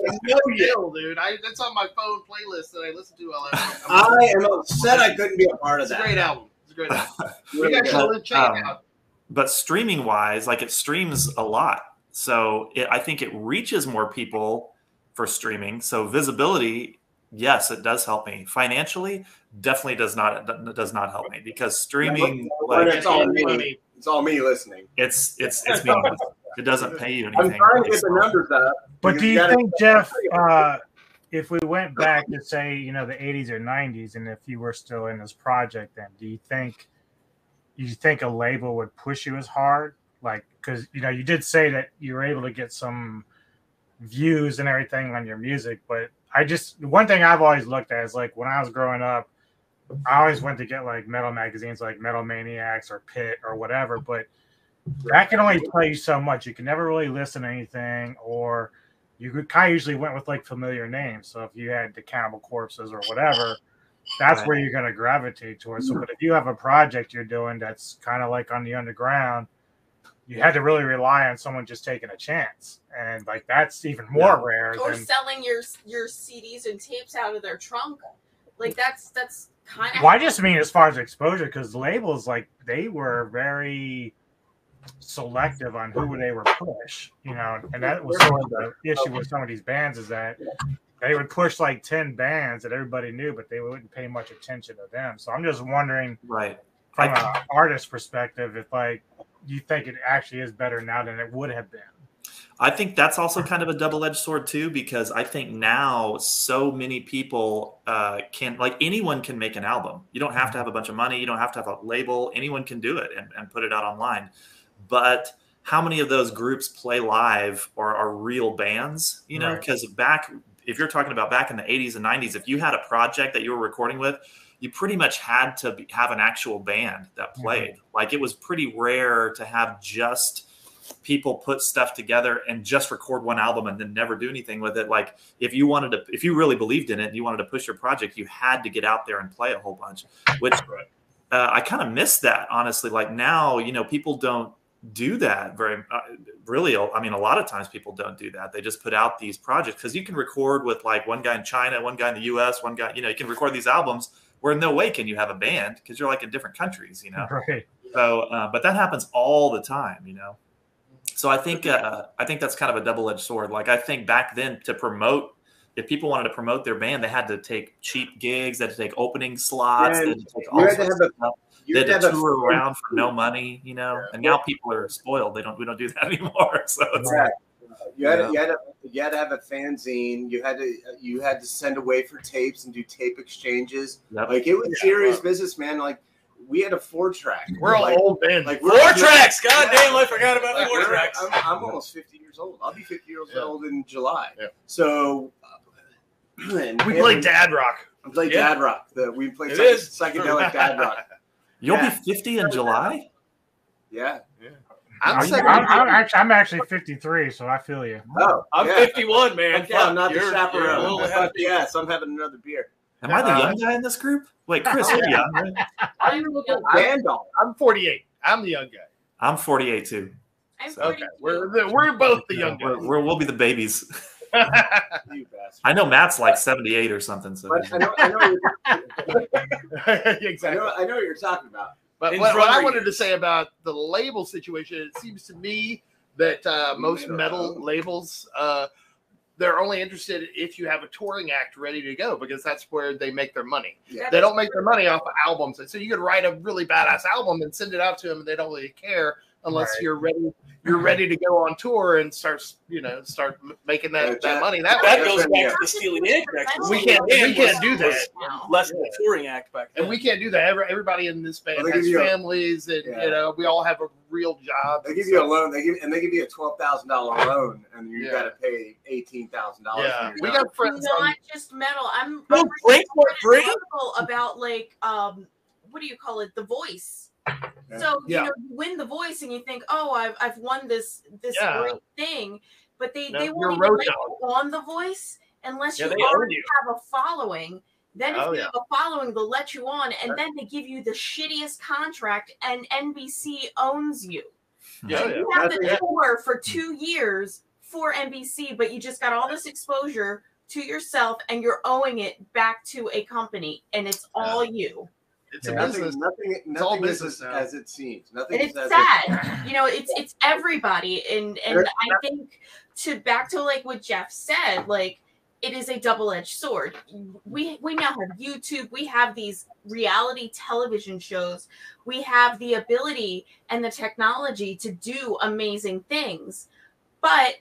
even know yet. Dude. I, that's on my phone playlist that I listen to all that. I am upset I couldn't be a part of It's a that. great album. It's a great album. You Really guys should check it Um, out. but streaming wise, like it streams a lot. So it, I think it reaches more people for streaming. So visibility, yes, it does help me. Financially, definitely does not does not help me because streaming, When like it's all me. Money. It's all me listening. it's it's it's meaningless. It doesn't pay you anything. I'm trying to get the numbers up. But do you gotta- think, Jeff, uh, if we went back to say, you know, the 80s or 90s, and if you were still in this project, then do you think you think a label would push you as hard? Like, because you know, you did say that you were able to get some views and everything on your music, but I just one thing I've always looked at is like when I was growing up, I always went to get like metal magazines like Metal Maniacs or Pit or whatever, but that can only play you so much. You can never really listen to anything, or you could kind of usually went with like familiar names. So if you had the Cannibal Corpses or whatever, that's Right. where you're going to gravitate towards. So, but if you have a project you're doing that's kind of like on the underground, you had to really rely on someone just taking a chance, and like that's even more rare or than. selling your your CDs and tapes out of their trunk. Like that's that's kind of Well, I just mean as far as exposure, because labels like they were very selective on who they were push, you know, and that was sort of the issue with some of these bands is that they would push like ten bands that everybody knew, but they wouldn't pay much attention to them. So I'm just wondering, Right. from an artist perspective, if like you think it actually is better now than it would have been. I think that's also kind of a double-edged sword too, because I think now so many people uh, can, like anyone can make an album. You don't have to have a bunch of money. You don't have to have a label. Anyone can do it and, and put it out online. But how many of those groups play live or are real bands? You know, Right. because back, if you're talking about back in the 80s and 90s, if you had a project that you were recording with, you pretty much had to be, have an actual band that played. Like it was pretty rare to have just people put stuff together and just record one album and then never do anything with it. Like if you wanted to, if you really believed in it, and you wanted to push your project, you had to get out there and play a whole bunch. Which uh, I kind of miss that honestly. Like now, you know, people don't do that very uh, really. I mean, a lot of times people don't do that. They just put out these projects because you can record with like one guy in China, one guy in the U.S., one guy. You know, you can record these albums where in no way can you have a band because you're like in different countries. You know. Right. So, uh, but that happens all the time, you know. So I think uh, I think that's kind of a double edged sword. Like I think back then to promote, if people wanted to promote their band, they had to take cheap gigs, they had to take opening slots, they had to take all You had to sorts have of stuff. You They have had to to have a tour around for no money, you know. And now people are spoiled. They don't. We don't do that anymore. So it's Right. You had, Yeah. to, you had to you had to have a fanzine. You had to you had to send away for tapes and do tape exchanges. Yep. Like it was Yeah, serious wow. business, man. Like we had a four track. We're all like, old men. like Four we're- tracks. God damn, I forgot about Like, four tracks. I'm, I'm almost 50 years old. I'll be 50 years Yeah. old in July. Yeah. So uh, and- we play dad rock. We play Yeah. dad rock. The, we play psych- psychedelic dad rock. you'll Yeah. be fifty in July. Yeah. I'm I'm. I'm, I'm actually, I'm actually 53, so I feel you. Oh, I'm yeah. 51, man. Fuck yeah, I'm not the You're- you're a chaperone. little ahead Fuck of me. yes, I'm having another beer. Am I the Uh, young guy in this group? Wait, Chris, you're young. Right? I'm young. Randolph. I'm 48. I'm 48. I'm the young guy. I'm 48 too. I'm So- Okay, 42. we're the, we're both the young We're, guys. we're, we'll be the babies. You bastard. I know Matt's like 78 or something. So But I know, I know, what you're- I exactly. know, I know what you're talking about. But what, what I wanted to say about the label situation, it seems to me that uh, most metal labels uh, they're only interested if you have a touring act ready to go because that's where they make their money. Yeah. They don't make their money off of albums, and so you could write a really badass album and send it out to them, and they don't really care unless Right. you're ready. You're ready to go on tour and start, you know, start m- making Yeah, that, that that- money that That way. goes back to the Steely Dan. We can't- we can't do that. Now. Less than a touring act back then. And we can't do that. Everybody in this band Well, has give you a- and Yeah. you know, we all have a real job. They give you a loan. They give and they give you a twelve thousand dollar loan, and you Yeah. got to pay eighteen thousand dollars. Yeah, we got friends. not On, just metal. I'm, No, I'm break for reading free? an article about like um what do you call it? The voice. So Yeah. you know, you win the voice and you think, oh, I've I've won this this Yeah. great thing, but they No, they won't even let you on the voice unless Yeah, you already you. have a following. Then if Oh, you have a following, they'll let you on, and then they give you the shittiest contract, and NBC owns you. yeah, So you have to tour for two years for NBC, but you just got all this exposure to yourself and you're owing it back to a company and it's all you. It's a Yeah. Nothing, business. nothing, It's all nothing is business as, as it seems. Nothing And is it's as sad. You know, it's it's everybody. And and There- I think to back to like what Jeff said, like it is a double-edged sword. We we now have YouTube, we have these reality television shows, we have the ability and the technology to do amazing things. But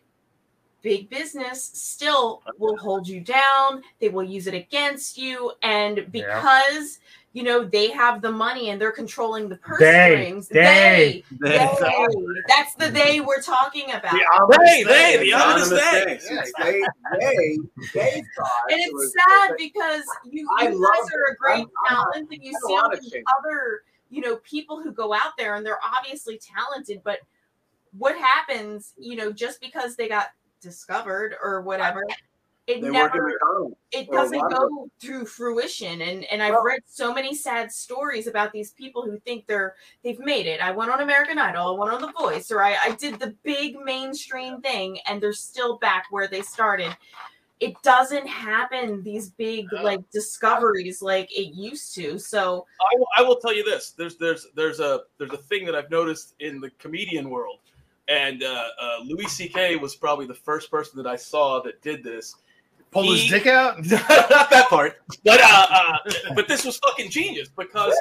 big business still will hold you down. They will use it against you. And because, you know, they have the money and they're controlling the purse They, strings, they. they, they, that's the they we're talking about. The They, they, thing. the Anonymous ominous they. things. They, they, they thought. and it it's was- sad because you, you guys are a great I'm- I'm- talent and you see all wanna these other you know people who go out there and they're obviously talented but what happens you know just because they got discovered or whatever it They never it doesn't go through fruition and and i've Well- read so many sad stories about these people who think they're they've made it i went on american idol i went on the voice or i, I did the big mainstream thing and they're still back where they started it doesn't happen these big No. like discoveries like it used to so I will, I will tell you this. There's there's there's a there's a thing that I've noticed in the comedian world, and uh, uh, Louis C.K. was probably the first person that I saw that did this. Pull his dick out. Not that part, but uh, uh, but this was fucking genius because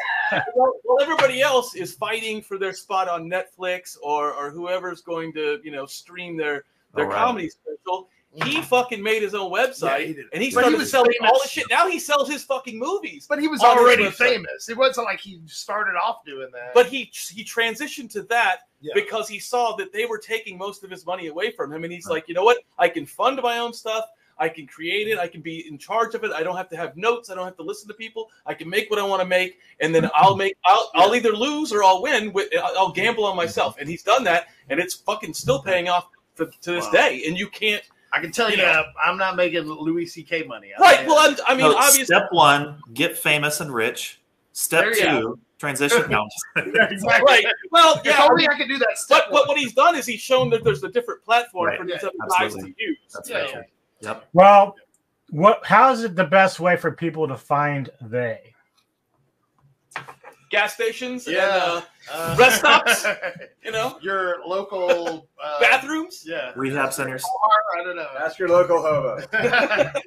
while, while everybody else is fighting for their spot on Netflix or or whoever's going to you know stream their their right. comedy special. He fucking made his own website Yeah, he and he But he started was selling all famous. the shit. Now he sells his fucking movies. But he was already famous. It wasn't like he started off doing that. But he he transitioned to that Yeah. because he saw that they were taking most of his money away from him, and he's Right. like, you know what? I can fund my own stuff. I can create it. I can be in charge of it. I don't have to have notes. I don't have to listen to people. I can make what I want to make, and then I'll make. I'll, I'll either lose or I'll win. With, I'll I'll gamble on myself, and he's done that, and it's fucking still paying off to, to this Wow. day. And you can't. I can tell You you, know. I'm not making Louis C.K. money. out Right. of Well. I'm, I mean, No, obviously, step one, get famous and rich. Step There you two, transition. No, exactly. right. Well, If yeah. only I could do that. Step But, but what he's done is he's shown that there's a different platform Right. for these Yeah, other guys to use. That's Yeah. Very true. Yep. Well, what? How is it the best way for people to find they? Gas stations and Yeah. uh, Uh, Rest stops? you know Your local uh, bathrooms. Yeah. Rehab centers. I don't know. Ask your local hobo.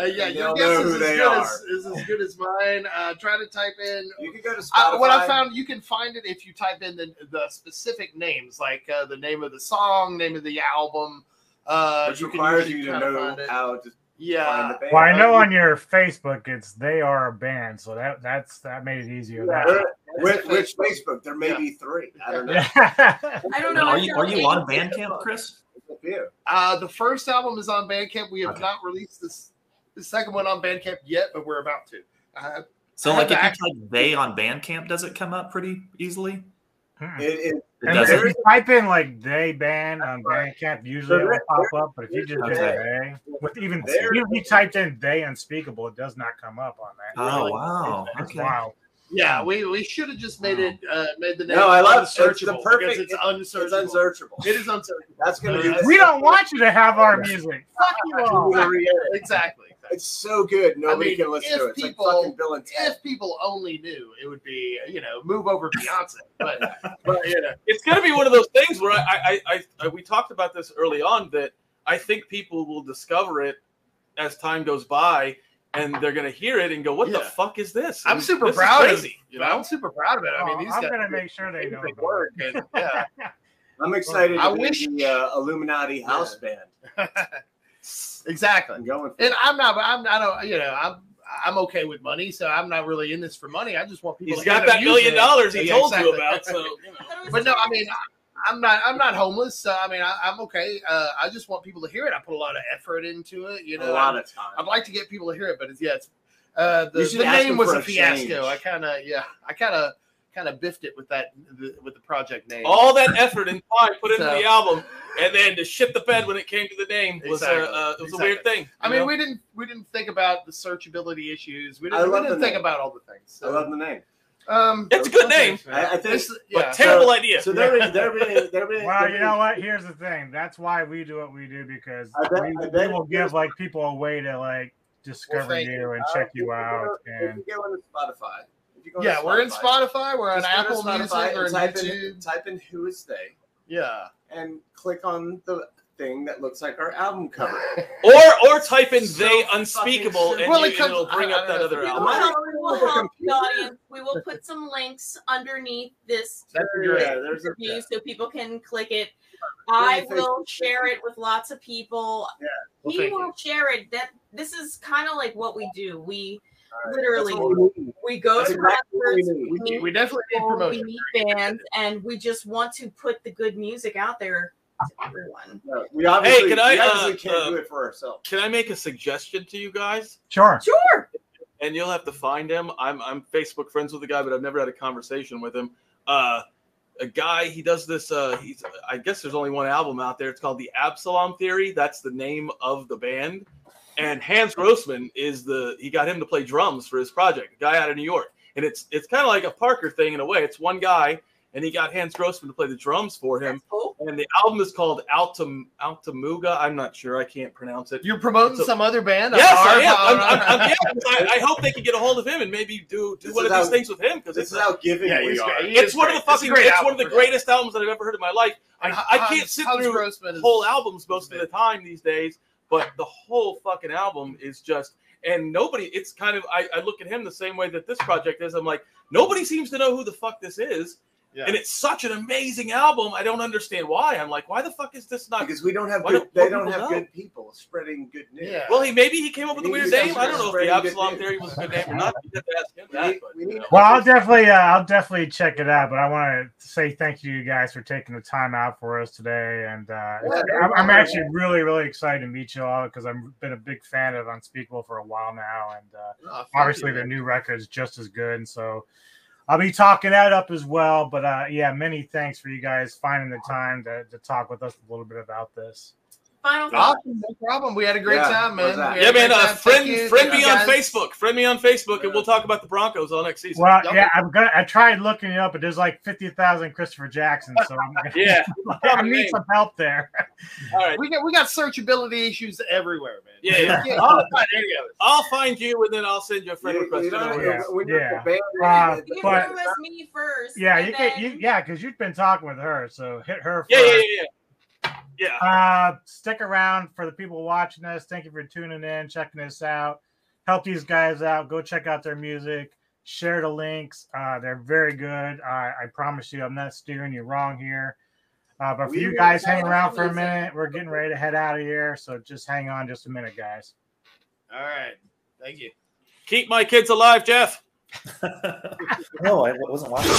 Uh, yeah, your They'll guess know is who as, they good are. as, is as good as mine. Uh, try to type in. You can go to Spotify. Uh, what I found, you can find it if you type in the, the specific names, like uh, the name of the song, name of the album. Uh, which you requires usually you to know how to find Yeah. the band. Well, I know on your Facebook it's they are a band, so that that's that made it easier. Yeah. that Which, which Facebook? There may Yeah. be three. I don't know. Yeah. i don't know Are you you're you on Bandcamp, Chris? There's. Uh, the first album is on Bandcamp. We have Okay. not released this the second one on Bandcamp yet, but we're about to. Uh, So like if you actually- type they on Bandcamp, does it come up pretty easily? Hmm. It, it, It And if you type in like they band on Bandcamp, usually it will pop up. But if you just did Okay. they, with even even if you typed in they unspeakable, it does not come up on that. Oh wow. It's Okay. wild. Yeah, we, we should have just made it uh, made the name No, I love it's the unsearchable perfect. because it's unsearchable. It's unsearchable. It is unsearchable. That's gonna be. We don't want you to have our music. Fuck you all. Exactly. It's so good. Nobody I mean, can listen to it. It's people- like fucking Bill and Ted. If people only knew, it would be you know move over Beyonce, but but you know it's going to be one of those things where I, I, I, I, we talked about this early on that I think people will discover it as time goes by, and they're going to hear it and go, "What the fuck is this?" I'm And super this proud of crazy, you you know, know. I'm super proud of it. I mean, Oh, these I'm guys gonna make sure they know. they work. And, yeah. I'm excited I to be wish- the uh, Illuminati house band. exactly. I'm going. And. I'm not. I'm. I don't. You know. I'm. I'm okay with money, so I'm not really in this for money. I just want people. He's to hear got that million dollars he Yeah, told you about. So, you know. But no, I mean, I- I'm not. I'm not homeless. So I mean, I, I'm okay. Uh, I just want people to hear it. I put a lot of effort into it. You know, a lot I'm- of time. I'd like to get people to hear it, but it's yeah. It's, uh, the, the name was a a fiasco. change. I kind of yeah. I kind of kind of biffed it with that the, with the project name. all that effort and time put into So- the album, and then to shit the bed when it came to the name was Exactly. a uh, it was a weird thing. I mean, know? we didn't we didn't think about the searchability issues. We didn't, we didn't think name. about all the things. I love the name. um, it's a good name, I, I think. this, but yeah. terrible idea. So they're they're being, they're being, Well, they're you know what? Here's the thing. That's why we do what we do because I bet- we, we will give like people a way to like discover thank you you. and Uh, check if you out. If And you go into Spotify, if you go yeah, into we're in Spotify. We're on just go to Apple Spotify Music. We're on type YouTube. in type in "Who Is They" Yeah. and click on the thing that looks like our album cover. Or or type in So they unspeakable and, Well, you, it and comes- it'll bring I- up I that don't other. We album. will, Am I not we will help the audience. We will put some links underneath this That's Yeah, great. there's a, review so people can click it. I will share it with lots of people. Well, he will you. share it. That this is kind of like what we do. We That's literally we we go That's to exactly we concerts, we We, meet we definitely need people, we meet bands, and we just want to put the good music out there to everyone. No, we obviously, can I, we obviously uh, can't uh, do it for ourselves. Can I make a suggestion to you guys? sure. Sure. and you'll have to find him. I'm I'm Facebook friends with the guy, but I've never had a conversation with him. Uh, a guy he does this. Uh, he's I guess there's only one album out there. It's called the Absalom Theory. That's the name of the band. And Hans Grossman is the he got him to play drums for his project. A guy out of New York, and it's it's kind of like a Parker thing in a way. It's one guy, and he got Hans Grossman to play the drums for him. That's cool. And the album is called Altam Altamuga. I'm not sure. I can't pronounce it. You're promoting It's a- some other band? Yes, I am. I'm, I'm, I'm, yeah, I, I hope they can get a hold of him and maybe do do This one is of these how- things with him because This it's is how giving Yeah, we are. it's one great. of the It's fucking great it's one of the for that. greatest albums that I've ever heard in my life. I, I can't sit Hans through Grossman is- whole albums most of the time these days, but the whole fucking album is just and nobody. It's kind of I, I look at him the same way that this project is. I'm like nobody seems to know who the fuck this is, Yeah. and it's such an amazing album. I don't understand why. I'm like, why the fuck is this not? because we don't have good, don't they don't people have know? good people spreading good news. Yeah. Well, he maybe he came up with a weird name. I don't know if the Absalom. Theory was a good name or not. You have to ask him We that. but, we you know. Well, I'll definitely, uh, I'll definitely check it out. But I want to say thank you, you guys, for taking the time out for us today. And uh, Yeah, I'm, I'm actually really, really excited to meet you all because I've been a big fan of Unspeakable for a while now, and uh, Oh, obviously you, their man. new record is just as good. And so I'll be talking that up as well. But uh, yeah, many thanks for you guys finding the time to, to talk with us a little bit about this. Final thoughts. Awesome, no problem. We had a great Yeah, time, man. what's that? We had Yeah, man. Uh, friend, you. friend me you on. Facebook. Friend me on Facebook, and we'll talk about the Broncos all next season. Well, Yep. yeah, I'm gonna. I tried looking it up, but there's like fifty thousand Christopher Jackson, so I'm gonna, Yeah. I need some help there. All right. We got we got searchability issues everywhere, man. Yeah, yeah. You can't find any of it. I'll find you, and then I'll send you a friend You- request. you don't- Yeah, you're yeah. a Uh, You But- can promise me first. Yeah, and you can. You, yeah, because you've been talking with her, so hit her. Yeah, first. yeah, yeah, yeah. Yeah. Uh, stick around for the people watching us. Thank you for tuning in, checking us out. Help these guys out. Go check out their music. Share the links. Uh, they're very good. I, I promise you, I'm not steering you wrong here. Uh, but for We you guys, follow hang around for a minute. We're getting ready to head out of here, so just hang on just a minute, guys. All right. Thank you. Keep my kids alive, Jeff. no, I wasn't watching.